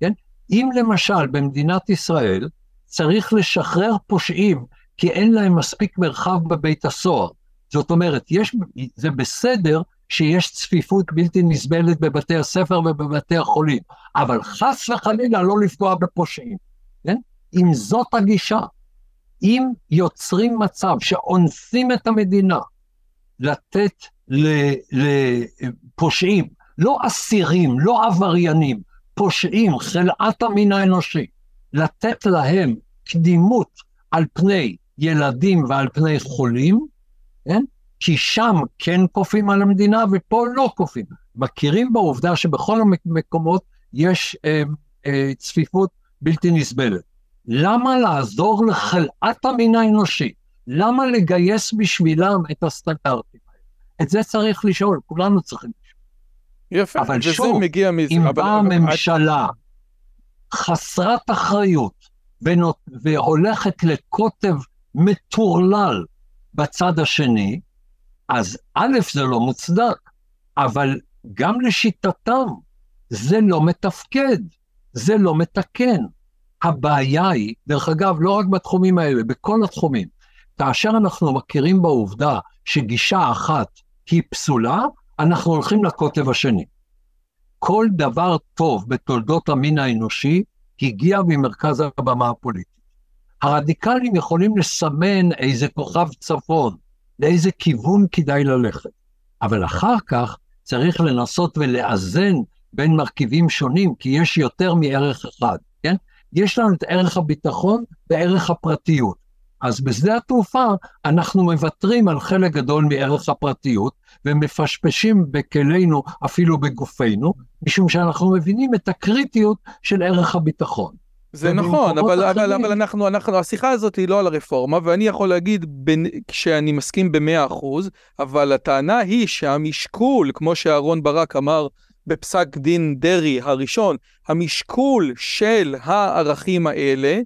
כן? אם למשל במדינת ישראל צריך לשחרר פושעים כי אין להם מספיק מרחב בבית הסוהר, זאת אומרת, יש, זה בסדר שיש צפיפות בלתי נסבלת בבתי הספר ובבתי החולים, אבל חס וחלילה לא לפגוע בפושעים, כן? אם זאת הגישה, אם יוצרים מצב שאונסים את המדינה לתת לפושעים, לא אסירים, לא עבריינים, פושעים, חלאת המין האנושי, לתת להם קדימות על פני ילדים ועל פני חולים, כן? כי שם כן כופים על המדינה ופה לא כופים. מכירים בעובדה שבכל המקומות יש אה, אה, צפיפות בלתי נסבלת. למה לעזור לחלאת המין האנושי? למה לגייס בשבילם את הסטנדרטים האלה? את זה צריך לשאול, כולנו צריכים לשאול. יפה, אבל שוב, מגיע מזה. אם באה הממשלה חסרת אחריות ונות... והולכת לקוטב מטורלל בצד השני, אז א', זה לא מוצדק, אבל גם לשיטתם זה לא מתפקד, זה לא מתקן. הבעיה היא, דרך אגב, לא רק בתחומים האלה, בכל התחומים, כאשר אנחנו מכירים בעובדה שגישה אחת היא פסולה, אנחנו הולכים לקוטב השני. כל דבר טוב בתולדות המין האנושי הגיע ממרכז הבמה הפוליטית. הרדיקלים יכולים לסמן איזה כוכב צפון, לאיזה כיוון כדאי ללכת, אבל אחר כך צריך לנסות ולאזן בין מרכיבים שונים, כי יש יותר מערך אחד, כן? יש לנו את ערך הביטחון וערך הפרטיות. אז בשדה התעופה אנחנו מוותרים על חלק גדול מערך הפרטיות ומפשפשים בכלינו, אפילו בגופנו, משום שאנחנו מבינים את הקריטיות של ערך הביטחון. זה נכון, אבל, אבל, אבל אנחנו, אנחנו, השיחה הזאת היא לא על הרפורמה, ואני יכול להגיד בין, שאני מסכים במאה אחוז, אבל הטענה היא שהמשקול, כמו שאהרון ברק אמר בפסק דין דרעי הראשון, המשקול של הערכים האלה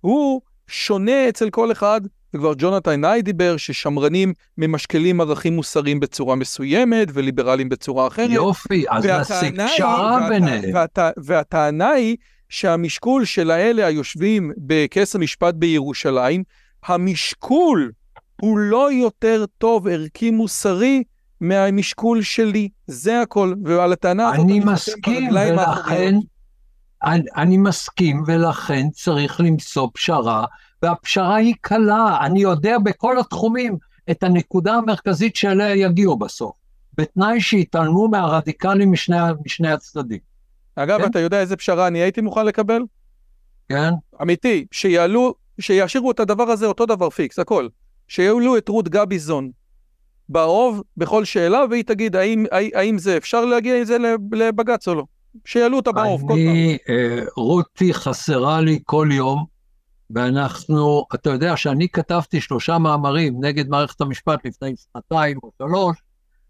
הוא שונה אצל כל אחד, וכבר ג'ונתן נאי דיבר ששמרנים ממשקלים ערכים מוסריים בצורה מסוימת וליברלים בצורה אחרת. יופי, אז נשיג פשרה ביניהם. והטענה היא שהמשקול של האלה היושבים בכס המשפט בירושלים, המשקול הוא לא יותר טוב ערכי מוסרי מהמשקול שלי, זה הכל, ועל הטענה הזאת אני מסכים, ולכן, אני, אני מסכים, ולכן צריך למצוא פשרה, והפשרה היא קלה, אני יודע בכל התחומים את הנקודה המרכזית שאליה יגיעו בסוף, בתנאי שיתעלמו מהרדיקלים משני, משני הצדדים. אגב, כן? אתה יודע איזה פשרה אני הייתי מוכן לקבל? כן. אמיתי, שיעלו, שישאירו את הדבר הזה אותו דבר פיקס, הכל. שיעלו את רות גביזון ברוב בכל שאלה, והיא תגיד האם, האם זה אפשר להגיע עם זה לבג"ץ או לא. שיעלו אותה ברוב כל פעם. אני, אה, רותי חסרה לי כל יום, ואנחנו, אתה יודע שאני כתבתי שלושה מאמרים נגד מערכת המשפט לפני שנתיים או שלוש,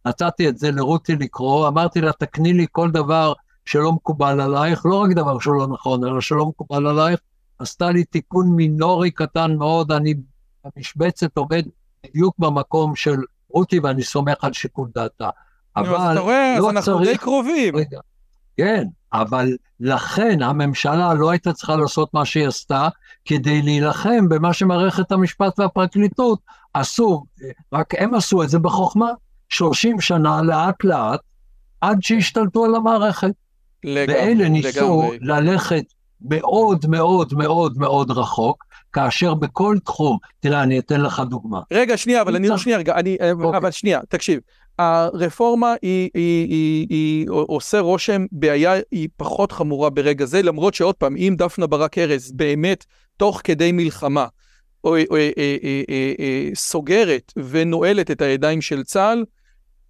נתתי את זה לרותי לקרוא, אמרתי לה, תקני לי כל דבר שלא מקובל עלייך, לא רק דבר שהוא לא נכון, אלא שלא מקובל עלייך, עשתה לי תיקון מינורי קטן מאוד, אני במשבצת עובד בדיוק במקום של רותי, ואני סומך על שיקול דעתה. אבל אז אתה רואה, לא אז אנחנו צריך... די קרובים. רגע, כן, אבל לכן הממשלה לא הייתה צריכה לעשות מה שהיא עשתה, כדי להילחם במה שמערכת המשפט והפרקליטות עשו, רק הם עשו את זה בחוכמה, 30 שנה לאט לאט, עד שהשתלטו על המערכת. לגמרי, ואלה ניסו לגמרי. ללכת מאוד מאוד מאוד מאוד רחוק, כאשר בכל תחום, תראה, אני אתן לך דוגמה. רגע, שנייה, אבל אני לא, שנייה, רגע, אני, אה, אוקיי. אבל שנייה, תקשיב. הרפורמה היא, היא, היא, היא עושה רושם, בעיה היא פחות חמורה ברגע זה, למרות שעוד פעם, אם דפנה ברק ארז באמת, תוך כדי מלחמה, או, או, או, או, או, או, סוגרת ונועלת את הידיים של צה"ל,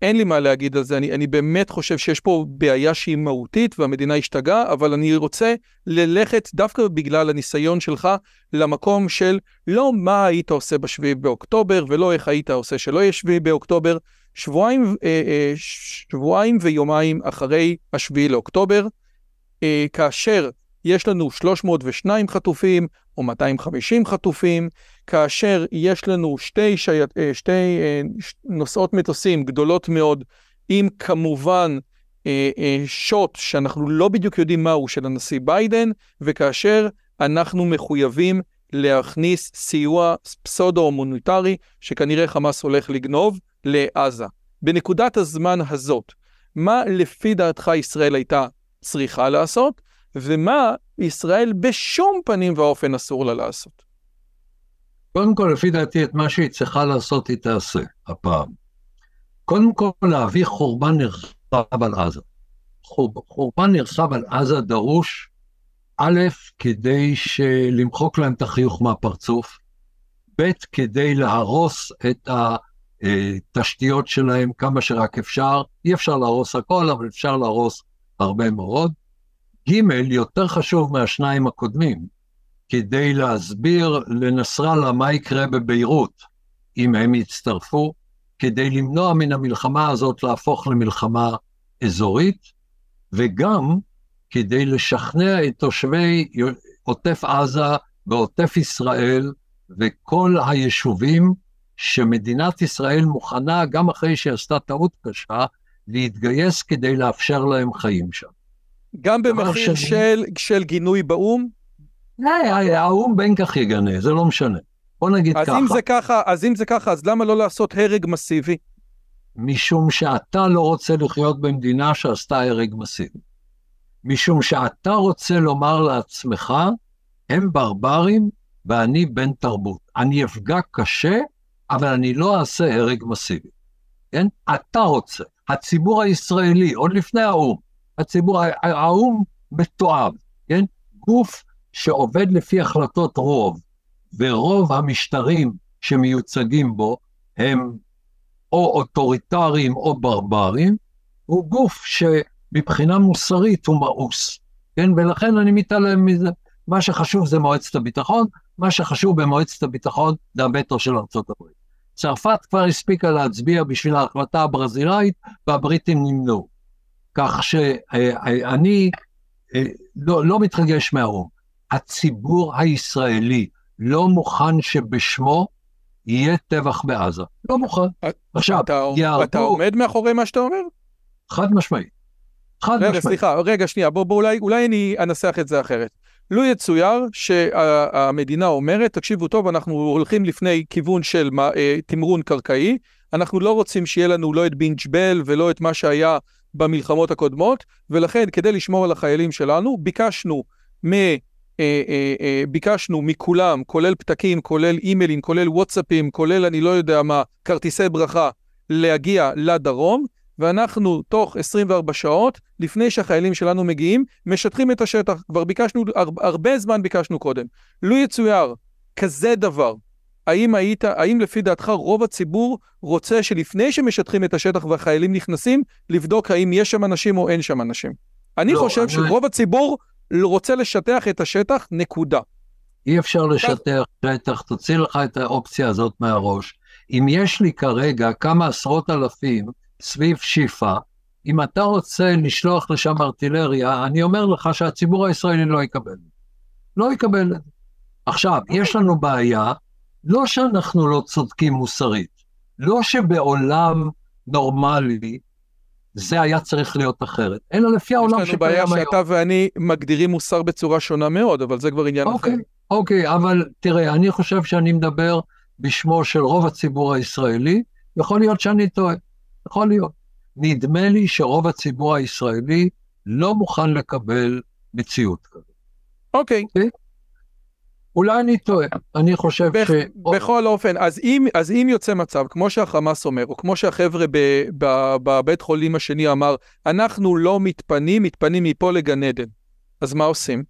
אין לי מה להגיד על זה, אני, אני באמת חושב שיש פה בעיה שהיא מהותית והמדינה השתגעה, אבל אני רוצה ללכת דווקא בגלל הניסיון שלך למקום של לא מה היית עושה בשביעי באוקטובר ולא איך היית עושה שלא יהיה שביעי באוקטובר, שבועיים, אה, אה, שבועיים ויומיים אחרי השביעי לאוקטובר, אה, כאשר יש לנו 302 חטופים או 250 חטופים, כאשר יש לנו שתי, שי... אה, שתי אה, נוסעות מטוסים גדולות מאוד, עם כמובן אה, שוט שאנחנו לא בדיוק יודעים מהו של הנשיא ביידן, וכאשר אנחנו מחויבים להכניס סיוע פסאודו-הומניטרי, שכנראה חמאס הולך לגנוב, לעזה. בנקודת הזמן הזאת, מה לפי דעתך ישראל הייתה צריכה לעשות, ומה ישראל בשום פנים ואופן אסור לה לעשות? קודם כל, לפי דעתי, את מה שהיא צריכה לעשות, היא תעשה הפעם. קודם כל להביא חורבן נרחב על עזה. חורבן נרחב על עזה דרוש, א', כדי למחוק להם את החיוך מהפרצוף, ב', כדי להרוס את התשתיות שלהם כמה שרק אפשר. אי אפשר להרוס הכל, אבל אפשר להרוס הרבה מאוד. ג', יותר חשוב מהשניים הקודמים, כדי להסביר לנסראללה מה יקרה בביירות אם הם יצטרפו, כדי למנוע מן המלחמה הזאת להפוך למלחמה אזורית, וגם כדי לשכנע את תושבי עוטף עזה ועוטף ישראל וכל היישובים שמדינת ישראל מוכנה, גם אחרי שהיא עשתה טעות קשה, להתגייס כדי לאפשר להם חיים שם. גם במחיר. של, של גינוי באו"ם? האו"ם בין כך יגנה, זה לא משנה. בוא נגיד אז ככה. אם זה ככה. אז אם זה ככה, אז למה לא לעשות הרג מסיבי? משום שאתה לא רוצה לחיות במדינה שעשתה הרג מסיבי. משום שאתה רוצה לומר לעצמך, הם ברברים ואני בן תרבות. אני אפגע קשה, אבל אני לא אעשה הרג מסיבי. כן? אתה רוצה. הציבור הישראלי, עוד לפני האו"ם, הציבור, האו"ם מתועב, כן? גוף שעובד לפי החלטות רוב, ורוב המשטרים שמיוצגים בו הם או אוטוריטריים או ברברים, הוא גוף שמבחינה מוסרית הוא מאוס, כן? ולכן אני מתעלם מזה. מה שחשוב זה מועצת הביטחון, מה שחשוב במועצת הביטחון זה הווטו של ארצות הברית. צרפת כבר הספיקה להצביע בשביל ההחלטה הברזילאית, והבריטים נמנעו. כך שאני אה, לא, לא מתרגש מהאו"ם. הציבור הישראלי לא מוכן שבשמו יהיה טבח בעזה. לא מוכן. עכשיו, אתה, יהרגו... אתה עומד מאחורי מה שאתה אומר? חד משמעית. חד רגע, משמעית. סליחה, רגע, שנייה, בוא, בוא אולי, אולי אני אנסח את זה אחרת. לו יצויר שהמדינה אומרת, תקשיבו טוב, אנחנו הולכים לפני כיוון של אה, תמרון קרקעי, אנחנו לא רוצים שיהיה לנו לא את בינג'בל ולא את מה שהיה במלחמות הקודמות, ולכן כדי לשמור על החיילים שלנו, ביקשנו מ... אה, אה, אה, ביקשנו מכולם, כולל פתקים, כולל אימיילים, כולל וואטסאפים, כולל אני לא יודע מה, כרטיסי ברכה, להגיע לדרום, ואנחנו תוך 24 שעות, לפני שהחיילים שלנו מגיעים, משטחים את השטח. כבר ביקשנו, הרבה זמן ביקשנו קודם. לו יצויר כזה דבר, האם היית, האם לפי דעתך רוב הציבור רוצה שלפני שמשטחים את השטח והחיילים נכנסים, לבדוק האם יש שם אנשים או אין שם אנשים? אני לא, חושב אני... שרוב הציבור רוצה לשטח את השטח, נקודה. אי אפשר לשטח שטח, תוציא לך את האופציה הזאת מהראש. אם יש לי כרגע כמה עשרות אלפים סביב שיפא, אם אתה רוצה לשלוח לשם ארטילריה, אני אומר לך שהציבור הישראלי לא יקבל. לא יקבל. עכשיו, יש לנו בעיה, לא שאנחנו לא צודקים מוסרית, לא שבעולם נורמלי זה היה צריך להיות אחרת, אלא לפי העולם שקיים היום. יש לנו בעיה שאתה ואני מגדירים מוסר בצורה שונה מאוד, אבל זה כבר עניין אוקיי, אחר. אוקיי, אבל תראה, אני חושב שאני מדבר בשמו של רוב הציבור הישראלי, יכול להיות שאני טועה, יכול להיות. נדמה לי שרוב הציבור הישראלי לא מוכן לקבל מציאות כזאת. אוקיי. אוקיי? אולי אני טועה, אני חושב בכ, ש... בכל אופן, אז אם, אז אם יוצא מצב, כמו שהחמאס אומר, או כמו שהחבר'ה בבית חולים השני אמר, אנחנו לא מתפנים, מתפנים מפה לגן עדן, אז מה עושים?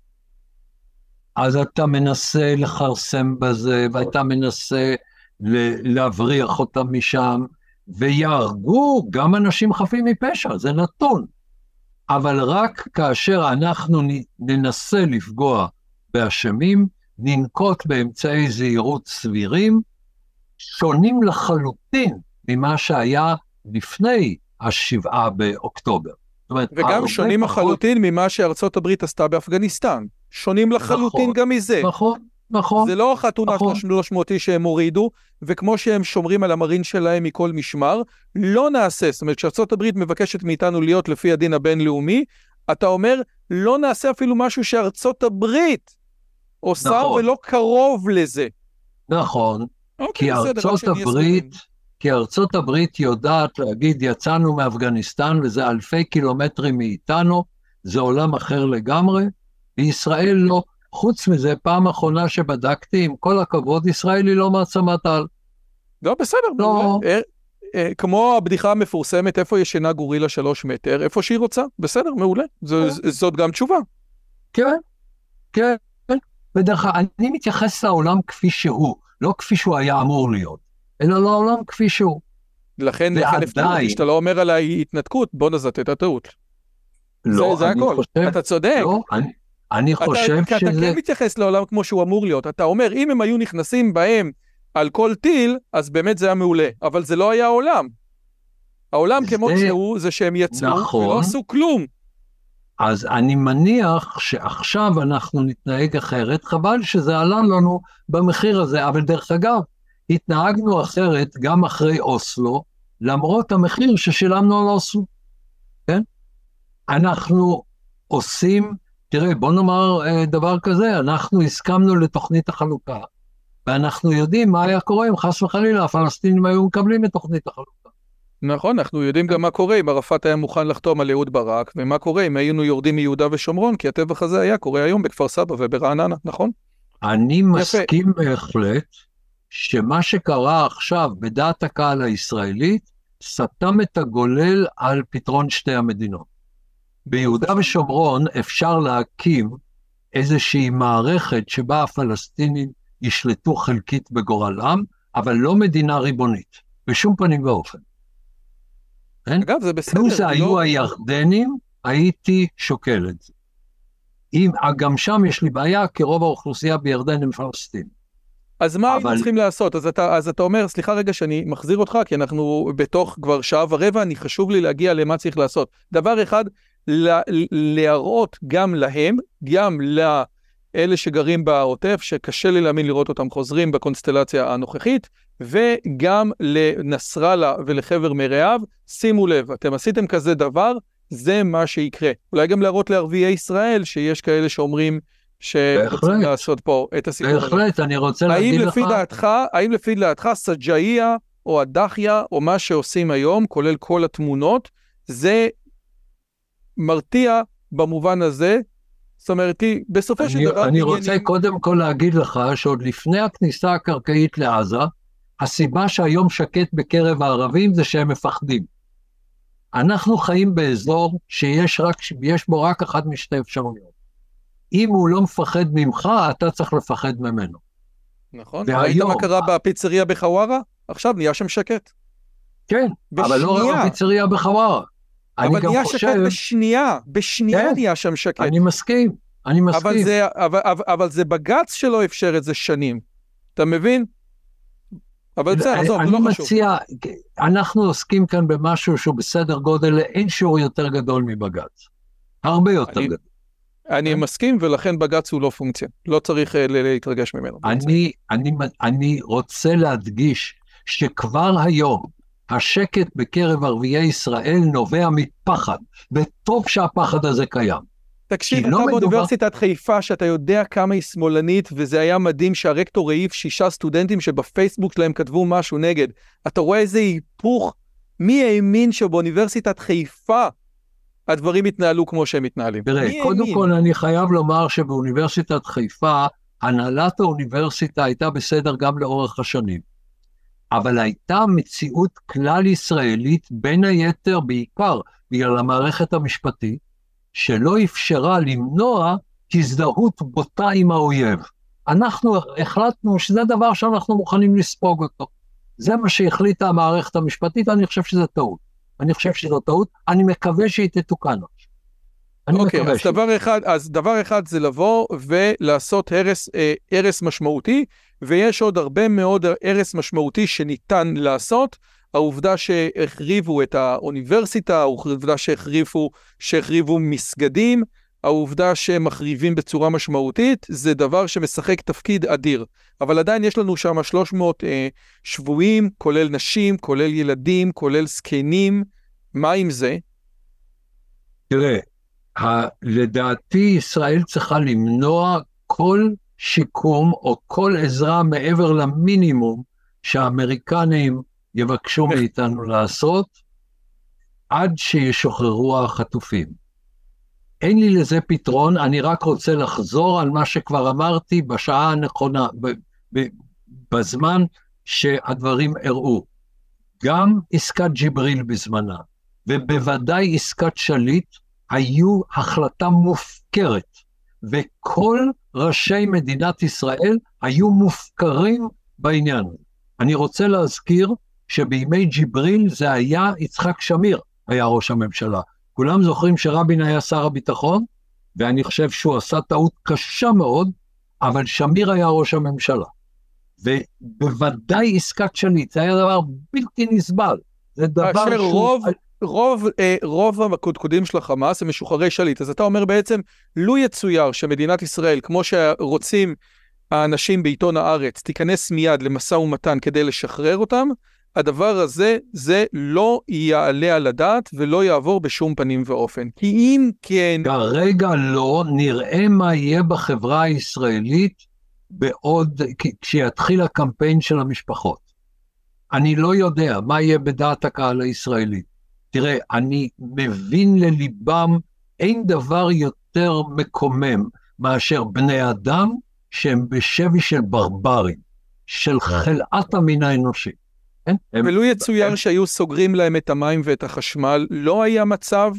אז אתה מנסה לכרסם בזה, ואתה מנסה להבריח אותם משם, ויהרגו גם אנשים חפים מפשע, זה נתון. אבל רק כאשר אנחנו ננסה לפגוע באשמים, ננקוט באמצעי זהירות סבירים, שונים לחלוטין ממה שהיה לפני השבעה באוקטובר. אומרת, וגם שונים פחות... לחלוטין ממה שארצות הברית עשתה באפגניסטן. שונים לחלוטין נכון, גם מזה. נכון, נכון. זה לא החתונה נכון. 300 איש שהם הורידו, וכמו שהם שומרים על המרין שלהם מכל משמר, לא נעשה, זאת אומרת, כשארצות הברית מבקשת מאיתנו להיות לפי הדין הבינלאומי, אתה אומר, לא נעשה אפילו משהו שארצות הברית עושה נכון. ולא קרוב לזה. נכון, אוקיי, כי ארצות הברית, כי ארצות הברית יודעת להגיד, יצאנו מאפגניסטן וזה אלפי קילומטרים מאיתנו, זה עולם אחר לגמרי, וישראל לא. חוץ מזה, פעם אחרונה שבדקתי, עם כל הכבוד, ישראל היא לא מעצמת על. לא, בסדר. לא. אה, כמו הבדיחה המפורסמת, איפה ישנה גורילה שלוש מטר, איפה שהיא רוצה, בסדר, מעולה, זו, כן. זאת גם תשובה. כן, כן. ודרך אגב, אני מתייחס לעולם כפי שהוא, לא כפי שהוא היה אמור להיות, אלא לעולם כפי שהוא. לכן, לכן ועדיין- שאתה לא אומר עליי התנתקות, בוא נזאת את הטעות. לא, זה אני הכל, חושב, אתה צודק. לא, אני, אני אתה, חושב אתה שזה, כן מתייחס לעולם כמו שהוא אמור להיות. אתה אומר, אם הם היו נכנסים בהם על כל טיל, אז באמת זה היה מעולה. אבל זה לא היה העולם. העולם זה- כמו שהוא, זה שהם יצאו נכון. ולא עשו כלום. אז אני מניח שעכשיו אנחנו נתנהג אחרת, חבל שזה עלה לנו במחיר הזה, אבל דרך אגב, התנהגנו אחרת גם אחרי אוסלו, למרות המחיר ששילמנו על אוסלו, כן? אנחנו עושים, תראה, בוא נאמר אה, דבר כזה, אנחנו הסכמנו לתוכנית החלוקה, ואנחנו יודעים מה היה קורה אם חס וחלילה הפלסטינים היו מקבלים את תוכנית החלוקה. נכון, אנחנו יודעים גם מה קורה אם ערפאת היה מוכן לחתום על אהוד ברק, ומה קורה אם היינו יורדים מיהודה ושומרון, כי הטבח הזה היה קורה היום בכפר סבא וברעננה, נכון? אני מסכים בהחלט שמה שקרה עכשיו בדעת הקהל הישראלית סתם את הגולל על פתרון שתי המדינות. ביהודה ושומרון אפשר להקים איזושהי מערכת שבה הפלסטינים ישלטו חלקית בגורלם, אבל לא מדינה ריבונית, בשום פנים ואופן. כן? אגב, זה בסדר. לו זה לא- היו הירדנים, הייתי שוקל את זה. אם, גם שם יש לי בעיה, כי רוב האוכלוסייה בירדן הם פלסטינים. אז מה היינו אבל- צריכים לעשות? אז אתה, אז אתה אומר, סליחה רגע שאני מחזיר אותך, כי אנחנו בתוך כבר שעה ורבע, אני חשוב לי להגיע למה צריך לעשות. דבר אחד, לה- להראות גם להם, גם לאלה שגרים בעוטף, שקשה לי להאמין לראות אותם חוזרים בקונסטלציה הנוכחית, וגם לנסראללה ולחבר מרעיו, שימו לב, אתם עשיתם כזה דבר, זה מה שיקרה. אולי גם להראות לערביי ישראל, שיש כאלה שאומרים שרוצים. לעשות פה את הסיפור הזה. בהחלט, אני רוצה להגיד לך, לפי דעתך, האם לפי דעתך סג'איה או הדחיה או מה שעושים היום, כולל כל התמונות, זה מרתיע במובן הזה? זאת אומרת, כי בסופו של דבר... אני עניינים- רוצה קודם כל להגיד לך שעוד לפני הכניסה הקרקעית לעזה, הסיבה שהיום שקט בקרב הערבים זה שהם מפחדים. אנחנו חיים באזור שיש רק, בו רק אחת משתי אפשרויות. אם הוא לא מפחד ממך, אתה צריך לפחד ממנו. נכון, והיום- ראית מה קרה בפיצריה בחווארה? עכשיו נהיה שם שקט. כן, אבל לא רק בשנייה. בפיצריה בחווארה. אני אבל נהיה חושב, שקט בשנייה, בשנייה כן. נהיה שם שקט. אני מסכים, אני מסכים. אבל זה, אבל, אבל, אבל זה בג"ץ שלא אפשר את זה שנים. אתה מבין? אבל בסדר, עזוב, אני לא חשוב. מציע, אנחנו עוסקים כאן במשהו שהוא בסדר גודל לאין שיעור יותר גדול מבג"ץ. הרבה יותר אני- גדול. אני כן. מסכים, ולכן בג"ץ הוא לא פונקציה. לא צריך אה, להתרגש ממנו. אני, אני, אני רוצה להדגיש שכבר היום השקט בקרב ערביי ישראל נובע מפחד, וטוב שהפחד הזה קיים. תקשיב, אתה לא מדובר- באוניברסיטת חיפה, שאתה יודע כמה היא שמאלנית, וזה היה מדהים שהרקטור העיף שישה סטודנטים שבפייסבוק שלהם כתבו משהו נגד. אתה רואה איזה היפוך? מי האמין שבאוניברסיטת חיפה הדברים יתנהלו כמו שהם מתנהלים? תראה, קודם האמין? כל אני חייב לומר שבאוניברסיטת חיפה, הנהלת האוניברסיטה הייתה בסדר גם לאורך השנים. אבל הייתה מציאות כלל ישראלית, בין היתר בעיקר בגלל המערכת המשפטית, שלא אפשרה למנוע הזדהות בוטה עם האויב. אנחנו החלטנו שזה דבר שאנחנו מוכנים לספוג אותו. זה מה שהחליטה המערכת המשפטית, אני חושב שזה טעות. אני חושב שזו טעות, אני מקווה שהיא תתוקן. אני אוקיי, מקווה אז דבר אחד, אז דבר אחד זה לבוא ולעשות הרס, אה, הרס משמעותי, ויש עוד הרבה מאוד הרס משמעותי שניתן לעשות. העובדה שהחריבו את האוניברסיטה, העובדה שהחריבו, שהחריבו מסגדים, העובדה שהם מחריבים בצורה משמעותית, זה דבר שמשחק תפקיד אדיר. אבל עדיין יש לנו שם 300 אה, שבויים, כולל נשים, כולל ילדים, כולל זקנים. מה עם זה? תראה, לדעתי ישראל צריכה למנוע כל שיקום או כל עזרה מעבר למינימום שהאמריקנים יבקשו מאיתנו לעשות עד שישוחררו החטופים. אין לי לזה פתרון, אני רק רוצה לחזור על מה שכבר אמרתי בשעה הנכונה, ב- ב- בזמן שהדברים אירעו. גם עסקת ג'יבריל בזמנה, ובוודאי עסקת שליט, היו החלטה מופקרת, וכל ראשי מדינת ישראל היו מופקרים בעניין. אני רוצה להזכיר שבימי ג'יבריל זה היה יצחק שמיר, היה ראש הממשלה. כולם זוכרים שרבין היה שר הביטחון, ואני חושב שהוא עשה טעות קשה מאוד, אבל שמיר היה ראש הממשלה. ובוודאי עסקת שליט, זה היה דבר בלתי נסבל. זה דבר שהוא... כאשר רוב, רוב, אה, רוב הקודקודים של החמאס הם משוחררי שליט. אז אתה אומר בעצם, לו יצויר שמדינת ישראל, כמו שרוצים האנשים בעיתון הארץ, תיכנס מיד למשא ומתן כדי לשחרר אותם, הדבר הזה, זה לא יעלה על הדעת ולא יעבור בשום פנים ואופן. כי אם כן... כרגע לא, נראה מה יהיה בחברה הישראלית בעוד, כשיתחיל הקמפיין של המשפחות. אני לא יודע מה יהיה בדעת הקהל הישראלית. תראה, אני מבין לליבם, אין דבר יותר מקומם מאשר בני אדם שהם בשבי של ברברים, של חלאת המין האנושי. כן? ולו יצויר שהיו סוגרים להם את המים ואת החשמל, לא היה מצב,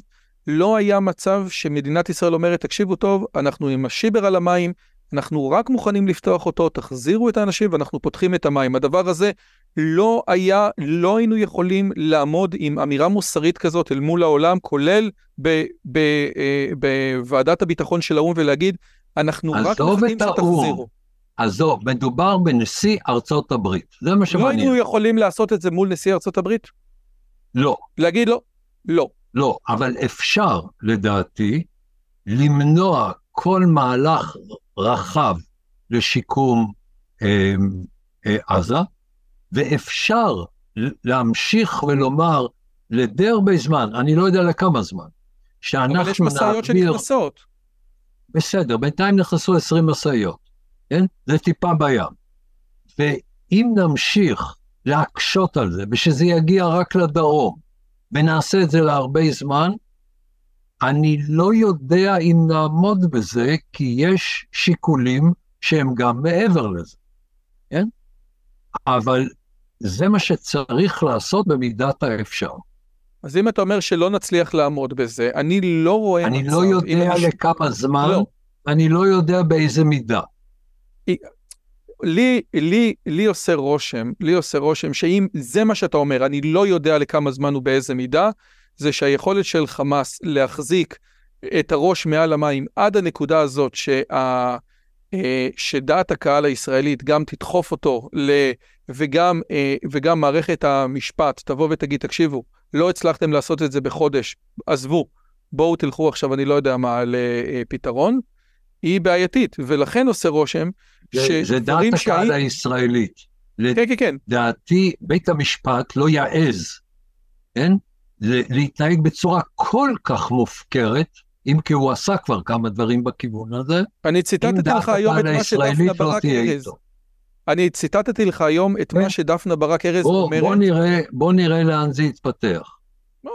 לא היה מצב שמדינת ישראל אומרת, תקשיבו טוב, אנחנו עם השיבר על המים, אנחנו רק מוכנים לפתוח אותו, תחזירו את האנשים ואנחנו פותחים את המים. הדבר הזה לא היה, לא היינו יכולים לעמוד עם אמירה מוסרית כזאת אל מול העולם, כולל אה, בוועדת הביטחון של האו"ם ולהגיד, אנחנו רק מחכים שתחזירו. עזוב, מדובר בנשיא ארצות הברית, זה מה שמעניין. לא היינו יכולים לעשות את זה מול נשיא ארצות הברית? לא. להגיד לו? לא. לא, אבל אפשר, לדעתי, למנוע כל מהלך רחב לשיקום אה, אה, עזה, ואפשר להמשיך ולומר לדי הרבה זמן, אני לא יודע לכמה זמן, שאנחנו נעביר... אבל יש משאיות שנכנסות. בסדר, בינתיים נכנסו 20 משאיות, כן? זה טיפה בים. ואם נמשיך להקשות על זה, ושזה יגיע רק לדרום, ונעשה את זה להרבה זמן, אני לא יודע אם נעמוד בזה, כי יש שיקולים שהם גם מעבר לזה, כן? אבל זה מה שצריך לעשות במידת האפשר. אז אם אתה אומר שלא נצליח לעמוד בזה, אני לא רואה אני מצב... לא יודע לכמה זמן, לא. אני לא יודע באיזה מידה. לי, לי, לי עושה רושם, לי עושה רושם שאם זה מה שאתה אומר, אני לא יודע לכמה זמן ובאיזה מידה, זה שהיכולת של חמאס להחזיק את הראש מעל המים עד הנקודה הזאת שה, שדעת הקהל הישראלית גם תדחוף אותו ל... וגם, אה, וגם מערכת המשפט תבוא ותגיד, תקשיבו, לא הצלחתם לעשות את זה בחודש, עזבו, בואו תלכו עכשיו, אני לא יודע מה, לפתרון, היא בעייתית, ולכן עושה רושם שדברים זה דעת הקהל שהי... הישראלית. כן, כן, כן. לדעתי, בית המשפט לא יעז, כן? להתנהג בצורה כל כך מופקרת, אם כי הוא עשה כבר כמה דברים בכיוון הזה. אני ציטטתי לך היום את מה שדפנה לא ברק ארז. אני ציטטתי לך היום את מה כן. שדפנה ברק ארז אומרת. בוא נראה, בוא נראה לאן זה יתפתח.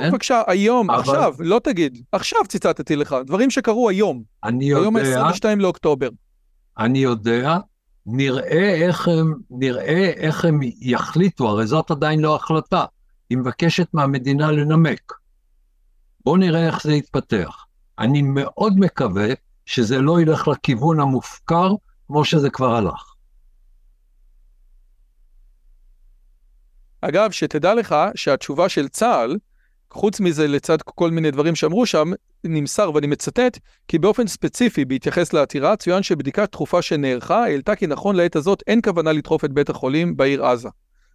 בבקשה, היום, אבל... עכשיו, לא תגיד, עכשיו ציטטתי לך, דברים שקרו היום. אני יודע... היום ה-22 לאוקטובר. אני יודע, נראה איך הם, נראה איך הם יחליטו, הרי זאת עדיין לא החלטה. היא מבקשת מהמדינה לנמק. בואו נראה איך זה יתפתח. אני מאוד מקווה שזה לא ילך לכיוון המופקר כמו שזה כבר הלך. אגב, שתדע לך שהתשובה של צה"ל, חוץ מזה לצד כל מיני דברים שאמרו שם, נמסר, ואני מצטט, כי באופן ספציפי, בהתייחס לעתירה, צוין שבדיקה דחופה שנערכה, העלתה כי נכון לעת הזאת אין כוונה לדחוף את בית החולים בעיר עזה.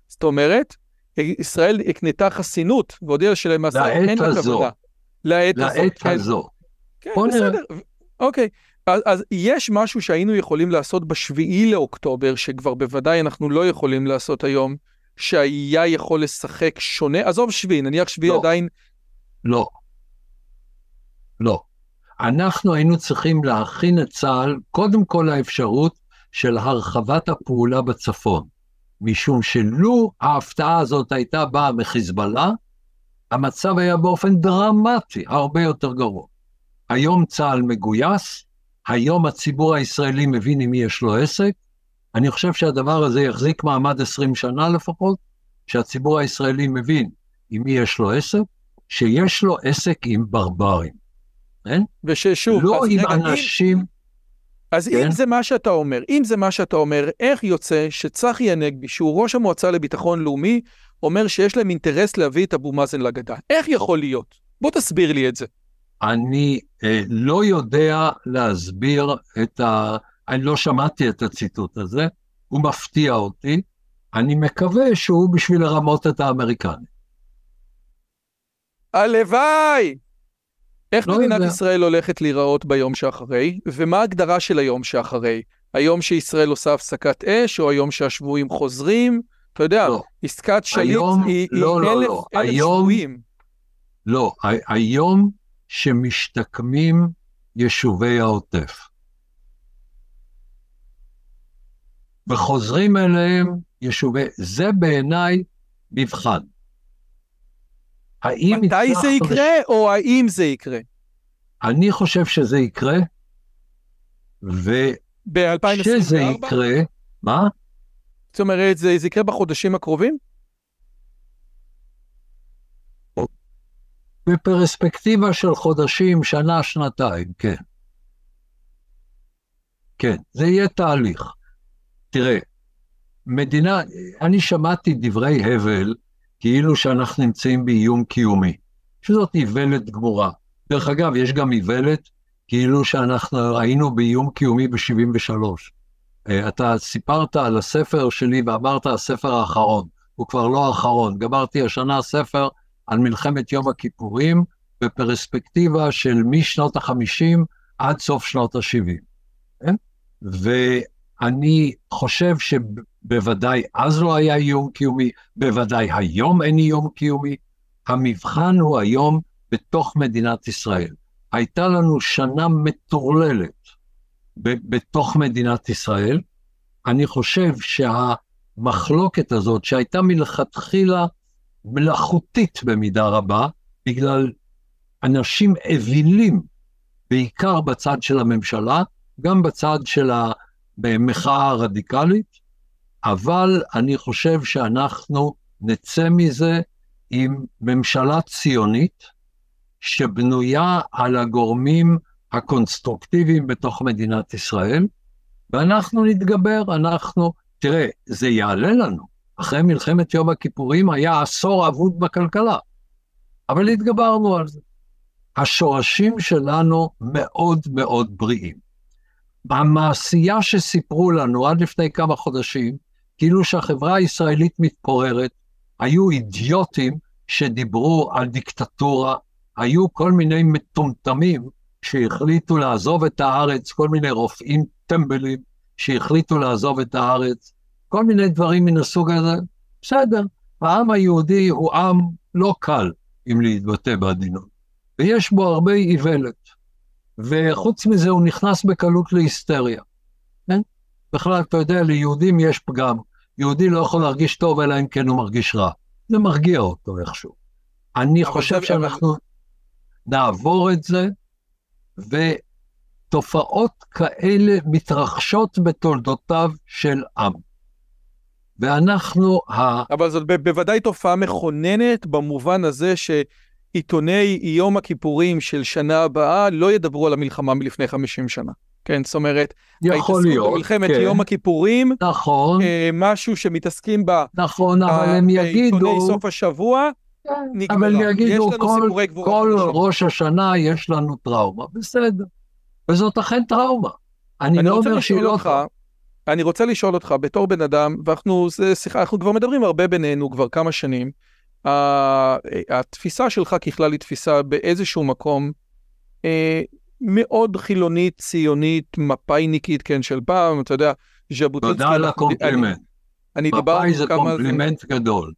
זאת אומרת, ישראל הקנתה חסינות, והודיעה שלמעשה אין לה כוונה. לעת, לעת כן. הזו. כן, בסדר. אוקיי. אז, אז יש משהו שהיינו יכולים לעשות בשביעי לאוקטובר, שכבר בוודאי אנחנו לא יכולים לעשות היום, שהיה יכול לשחק שונה? עזוב שביעי, נניח שביעי לא. עדיין... לא. לא. אנחנו היינו צריכים להכין את צה"ל, קודם כל לאפשרות של הרחבת הפעולה בצפון. משום שלו ההפתעה הזאת הייתה באה מחיזבאללה, המצב היה באופן דרמטי הרבה יותר גרוע. היום צה"ל מגויס, היום הציבור הישראלי מבין עם מי יש לו עסק, אני חושב שהדבר הזה יחזיק מעמד 20 שנה לפחות, שהציבור הישראלי מבין עם מי יש לו עסק, שיש לו עסק עם ברברים. כן? וששוב, לא אז עם רגע, אם- אנשים... אז כן. אם זה מה שאתה אומר, אם זה מה שאתה אומר, איך יוצא שצחי הנגבי, שהוא ראש המועצה לביטחון לאומי, אומר שיש להם אינטרס להביא את אבו מאזן לגדה? איך יכול להיות? בוא תסביר לי את זה. אני אה, לא יודע להסביר את ה... אני לא שמעתי את הציטוט הזה, הוא מפתיע אותי. אני מקווה שהוא בשביל לרמות את האמריקנים. הלוואי! איך לא מדינת יודע. ישראל הולכת להיראות ביום שאחרי, ומה ההגדרה של היום שאחרי? היום שישראל עושה הפסקת אש, או היום שהשבויים חוזרים? אתה יודע, לא, עסקת שליט היום- היא, היא לא, לא, אלף, לא. אלף היום- שבויים. לא. היום שמשתקמים יישובי העוטף. וחוזרים אליהם יישובי... זה בעיניי מבחן. האם מתי זה יקרה, או האם זה יקרה? אני חושב שזה יקרה, וכשזה ב-2024? יקרה, מה? זאת אומרת, זה, זה יקרה בחודשים הקרובים? בפרספקטיבה של חודשים, שנה, שנתיים, כן. כן, זה יהיה תהליך. תראה, מדינה, אני שמעתי דברי הבל כאילו שאנחנו נמצאים באיום קיומי, שזאת איוולת גמורה. דרך אגב, יש גם איוולת כאילו שאנחנו היינו באיום קיומי ב-73. אתה סיפרת על הספר שלי ואמרת הספר האחרון, הוא כבר לא האחרון, גמרתי השנה ספר על מלחמת יום הכיפורים בפרספקטיבה של משנות ה-50 עד סוף שנות ה-70. כן? ואני חושב שבוודאי אז לא היה איום קיומי, בוודאי היום אין איום קיומי. המבחן הוא היום בתוך מדינת ישראל. הייתה לנו שנה מטורללת בתוך מדינת ישראל. אני חושב שהמחלוקת הזאת, שהייתה מלכתחילה מלאכותית במידה רבה, בגלל אנשים אווילים, בעיקר בצד של הממשלה, גם בצד של המחאה הרדיקלית, אבל אני חושב שאנחנו נצא מזה עם ממשלה ציונית שבנויה על הגורמים הקונסטרוקטיביים בתוך מדינת ישראל, ואנחנו נתגבר, אנחנו, תראה, זה יעלה לנו. אחרי מלחמת יום הכיפורים היה עשור אבוד בכלכלה, אבל התגברנו על זה. השורשים שלנו מאוד מאוד בריאים. המעשייה שסיפרו לנו עד לפני כמה חודשים, כאילו שהחברה הישראלית מתפוררת, היו אידיוטים שדיברו על דיקטטורה, היו כל מיני מטומטמים שהחליטו לעזוב את הארץ, כל מיני רופאים טמבלים שהחליטו לעזוב את הארץ, כל מיני דברים מן הסוג הזה. בסדר, העם היהודי הוא עם לא קל, אם להתבטא בעדינות, ויש בו הרבה איוולת. וחוץ מזה הוא נכנס בקלות להיסטריה. כן? בכלל, אתה יודע, ליהודים יש פגם. יהודי לא יכול להרגיש טוב אלא אם כן הוא מרגיש רע. זה מרגיע אותו איכשהו. אני חושב שאנחנו נעבור את זה, ותופעות כאלה מתרחשות בתולדותיו של עם. ואנחנו, ה... אבל זאת ב- בוודאי תופעה מכוננת במובן הזה שעיתוני יום הכיפורים של שנה הבאה לא ידברו על המלחמה מלפני 50 שנה. כן, זאת אומרת, יכול ההתעסקות להיות, במלחמת כן, יום הכיפורים, נכון, אה, משהו שמתעסקים בה נכון, אבל הם בעיתוני יגידו, סוף השבוע, נגמרה. אבל יש יגידו, כל, כל. ראש השנה יש לנו טראומה, בסדר. וזאת אכן טראומה. אני, אני לא אומר שהיא לא טראומה. אני רוצה לשאול אותך בתור בן אדם, ואנחנו, זה שיחה, אנחנו כבר מדברים הרבה בינינו כבר כמה שנים, התפיסה שלך ככלל היא תפיסה באיזשהו מקום אה, מאוד חילונית, ציונית, מפא"יניקית, כן, של פעם, אתה יודע, ז'בוטינסקי. תודה על אני- הקומפלימנט. אני מפא"י זה כמה... קומפלימנט גדול.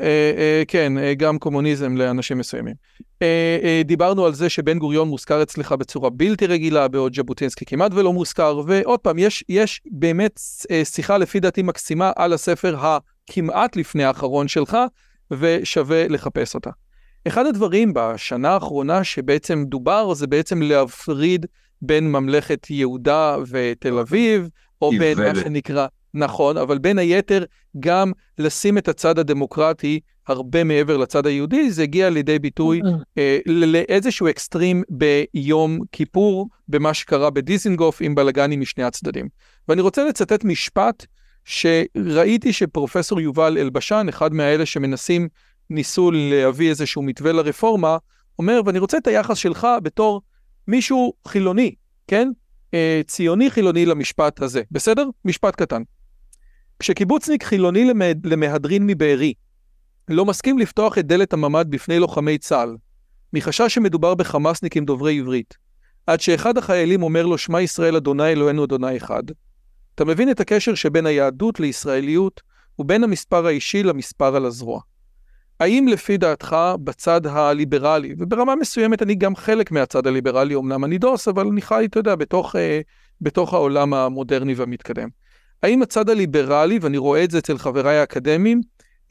אה, אה, כן, אה, גם קומוניזם לאנשים מסוימים. אה, אה, דיברנו על זה שבן גוריון מוזכר אצלך בצורה בלתי רגילה, בעוד ז'בוטינסקי כמעט ולא מוזכר, ועוד פעם, יש, יש באמת אה, שיחה לפי דעתי מקסימה על הספר הכמעט לפני האחרון שלך, ושווה לחפש אותה. אחד הדברים בשנה האחרונה שבעצם דובר, זה בעצם להפריד בין ממלכת יהודה ותל אביב, או בין מה. שנקרא נכון, אבל בין היתר גם לשים את הצד הדמוקרטי הרבה מעבר לצד היהודי, זה הגיע לידי ביטוי אה, לאיזשהו אקסטרים ביום כיפור, במה שקרה בדיזינגוף עם בלאגנים משני הצדדים. ואני רוצה לצטט משפט שראיתי שפרופסור יובל אלבשן, אחד מהאלה שמנסים, ניסו להביא איזשהו מתווה לרפורמה, אומר, ואני רוצה את היחס שלך בתור מישהו חילוני, כן? אה, ציוני חילוני למשפט הזה, בסדר? משפט קטן. כשקיבוצניק חילוני למהדרין מבארי לא מסכים לפתוח את דלת הממ"ד בפני לוחמי צה"ל, מחשש שמדובר בחמאסניקים דוברי עברית, עד שאחד החיילים אומר לו שמע ישראל אדוני אלוהינו אדוני אחד, אתה מבין את הקשר שבין היהדות לישראליות ובין המספר האישי למספר על הזרוע. האם לפי דעתך בצד הליברלי, וברמה מסוימת אני גם חלק מהצד הליברלי, אמנם אני דוס, אבל אני חי, אתה יודע, בתוך, אה, בתוך העולם המודרני והמתקדם. האם הצד הליברלי, ואני רואה את זה אצל חבריי האקדמיים,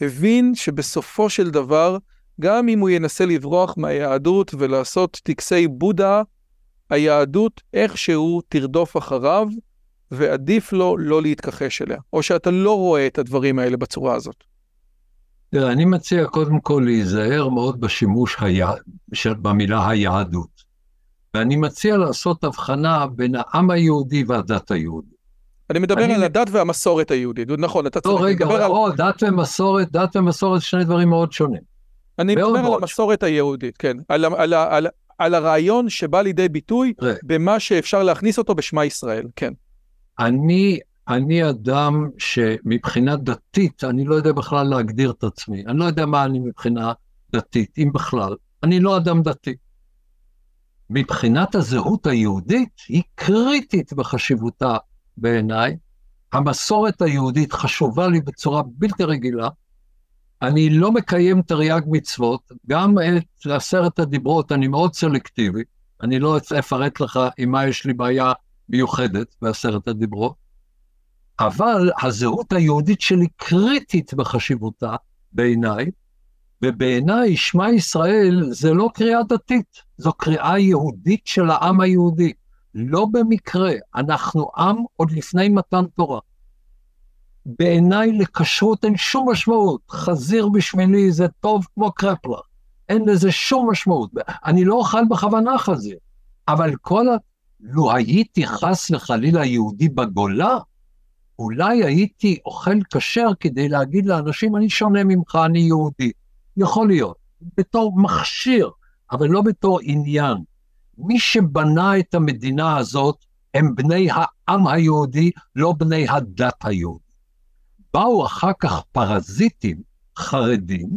הבין שבסופו של דבר, גם אם הוא ינסה לברוח מהיהדות ולעשות טקסי בודה, היהדות איכשהו תרדוף אחריו, ועדיף לו לא להתכחש אליה, או שאתה לא רואה את הדברים האלה בצורה הזאת. תראה, אני מציע קודם כל להיזהר מאוד בשימוש היה... במילה היהדות. ואני מציע לעשות הבחנה בין העם היהודי והדת היהודית. אני מדבר אני... על הדת והמסורת היהודית, נכון, אתה צריך... לא, רגע, על... או, דת ומסורת, דת ומסורת שני דברים מאוד שונים. אני מדבר על המסורת היהודית, כן, על, על, על, על, על הרעיון שבא לידי ביטוי ר... במה שאפשר להכניס אותו בשמע ישראל, כן. אני, אני אדם שמבחינה דתית, אני לא יודע בכלל להגדיר את עצמי, אני לא יודע מה אני מבחינה דתית, אם בכלל. אני לא אדם דתי. מבחינת הזהות היהודית, היא קריטית בחשיבותה בעיניי. המסורת היהודית חשובה לי בצורה בלתי רגילה. אני לא מקיים תרי"ג מצוות, גם את עשרת הדיברות אני מאוד סלקטיבי, אני לא אפרט לך עם מה יש לי בעיה מיוחדת בעשרת הדיברות, אבל הזהות היהודית שלי קריטית בחשיבותה בעיניי, ובעיניי שמע ישראל זה לא קריאה דתית, זו קריאה יהודית של העם היהודי. לא במקרה, אנחנו עם עוד לפני מתן תורה. בעיניי לכשרות אין שום משמעות, חזיר בשבילי זה טוב כמו קרפלר, אין לזה שום משמעות. אני לא אוכל בכוונה חזיר, אבל כל ה... לו הייתי חס וחלילה יהודי בגולה, אולי הייתי אוכל כשר כדי להגיד לאנשים, אני שונה ממך, אני יהודי. יכול להיות, בתור מכשיר, אבל לא בתור עניין. מי שבנה את המדינה הזאת הם בני העם היהודי, לא בני הדת היהודי. באו אחר כך פרזיטים חרדים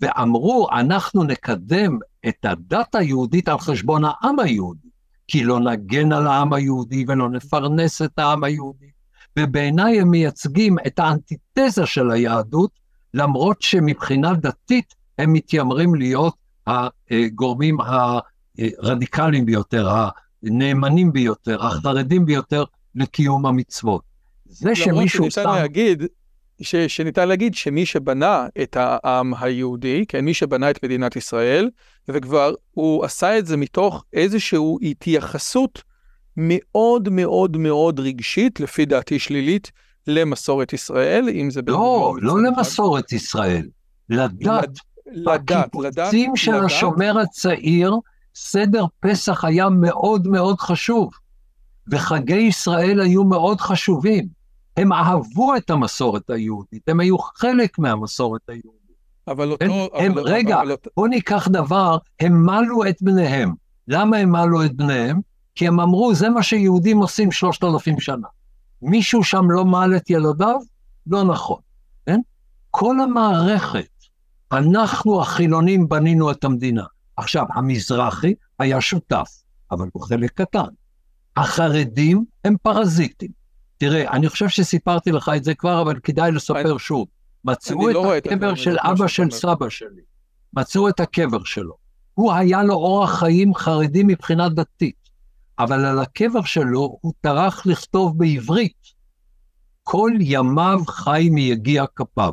ואמרו, אנחנו נקדם את הדת היהודית על חשבון העם היהודי, כי לא נגן על העם היהודי ולא נפרנס את העם היהודי. ובעיניי הם מייצגים את האנטיתזה של היהדות, למרות שמבחינה דתית הם מתיימרים להיות הגורמים הרדיקליים ביותר, הנאמנים ביותר, החרדים ביותר לקיום המצוות. זה שמישהו שם... להגיד, ש, שניתן להגיד שמי שבנה את העם היהודי, כן, מי שבנה את מדינת ישראל, וכבר הוא עשה את זה מתוך איזושהי התייחסות מאוד מאוד מאוד רגשית, לפי דעתי שלילית, למסורת ישראל, אם זה... לא, לא למסורת ישראל, לדת. לדת, בקיבוצים של לדת. השומר הצעיר, סדר פסח היה מאוד מאוד חשוב, וחגי ישראל היו מאוד חשובים. הם אהבו את המסורת היהודית, הם היו חלק מהמסורת היהודית. אבל אותו... הם, הם, אבל, רגע, אבל... בוא ניקח דבר, הם מלו את בניהם. למה הם מלו את בניהם? כי הם אמרו, זה מה שיהודים עושים שלושת אלפים שנה. מישהו שם לא מעל את ילדיו? לא נכון, כן? כל המערכת, אנחנו החילונים בנינו את המדינה. עכשיו, המזרחי היה שותף, אבל הוא חלק קטן. החרדים הם פרזיטים. תראה, אני חושב שסיפרתי לך את זה כבר, אבל כדאי לספר אני, שוב. מצאו את לא הקבר את של אבא של סבא שלי. מצאו את הקבר שלו. הוא היה לו אורח חיים חרדי מבחינה דתית. אבל על הקבר שלו הוא טרח לכתוב בעברית, כל ימיו חי מיגיע כפיו,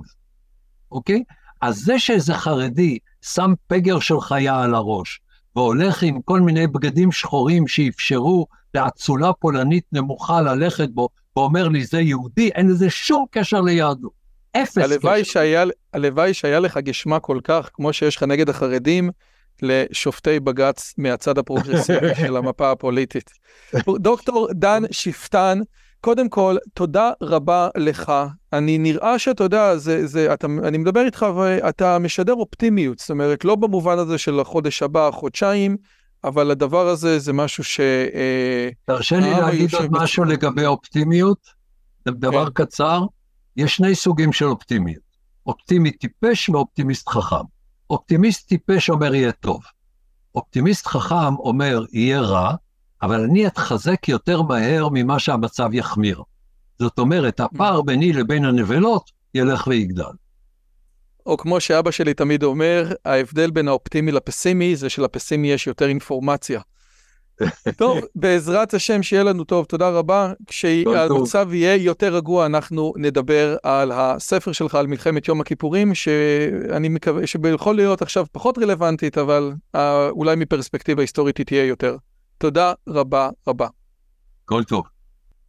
אוקיי? אז זה שאיזה חרדי שם פגר של חיה על הראש, והולך עם כל מיני בגדים שחורים שאפשרו לאצולה פולנית נמוכה ללכת בו, ואומר לי, זה יהודי, אין לזה שום קשר ליהדות. אפס הלוואי קשר. שהיה, הלוואי שהיה לך גשמה כל כך, כמו שיש לך נגד החרדים, לשופטי בג"ץ מהצד הפרוגרסיבי של המפה הפוליטית. דוקטור דן שפטן, קודם כל, תודה רבה לך. אני נראה שאתה יודע, זה, זה, אתה, אני מדבר איתך ואתה משדר אופטימיות, זאת אומרת, לא במובן הזה של החודש הבא, חודשיים, אבל הדבר הזה זה משהו ש... אה, תרשה לי העם להגיד עוד משהו. לגבי אופטימיות, דבר כן. קצר. יש שני סוגים של אופטימיות, אופטימי טיפש ואופטימיסט חכם. אופטימיסט טיפש אומר יהיה טוב. אופטימיסט חכם אומר יהיה רע, אבל אני אתחזק יותר מהר ממה שהמצב יחמיר. זאת אומרת, הפער ביני לבין הנבלות ילך ויגדל. או כמו שאבא שלי תמיד אומר, ההבדל בין האופטימי לפסימי זה שלפסימי יש יותר אינפורמציה. טוב, בעזרת השם שיהיה לנו טוב, תודה רבה. כשהמצב יהיה יותר רגוע, אנחנו נדבר על הספר שלך, על מלחמת יום הכיפורים, שאני מקווה שיכול להיות עכשיו פחות רלוונטית, אבל אה, אולי מפרספקטיבה היסטורית היא תהיה יותר. תודה רבה רבה. כל טוב.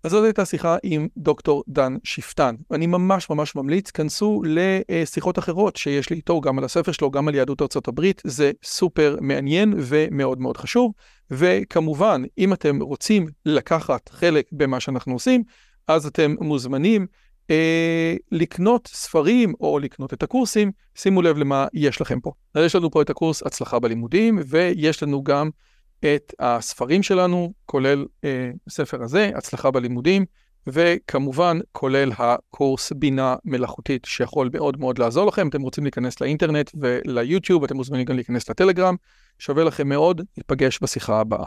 אז זאת הייתה שיחה עם דוקטור דן שפטן. אני ממש ממש ממליץ, כנסו לשיחות אחרות שיש לי איתו, גם על הספר שלו, גם על יהדות ארצות הברית, זה סופר מעניין ומאוד מאוד חשוב. וכמובן, אם אתם רוצים לקחת חלק במה שאנחנו עושים, אז אתם מוזמנים אה, לקנות ספרים או לקנות את הקורסים, שימו לב למה יש לכם פה. אז יש לנו פה את הקורס הצלחה בלימודים, ויש לנו גם את הספרים שלנו, כולל אה, הספר הזה, הצלחה בלימודים, וכמובן כולל הקורס בינה מלאכותית שיכול מאוד מאוד לעזור לכם. אתם רוצים להיכנס לאינטרנט וליוטיוב, אתם מוזמנים גם להיכנס לטלגרם, שווה לכם מאוד, ניפגש בשיחה הבאה.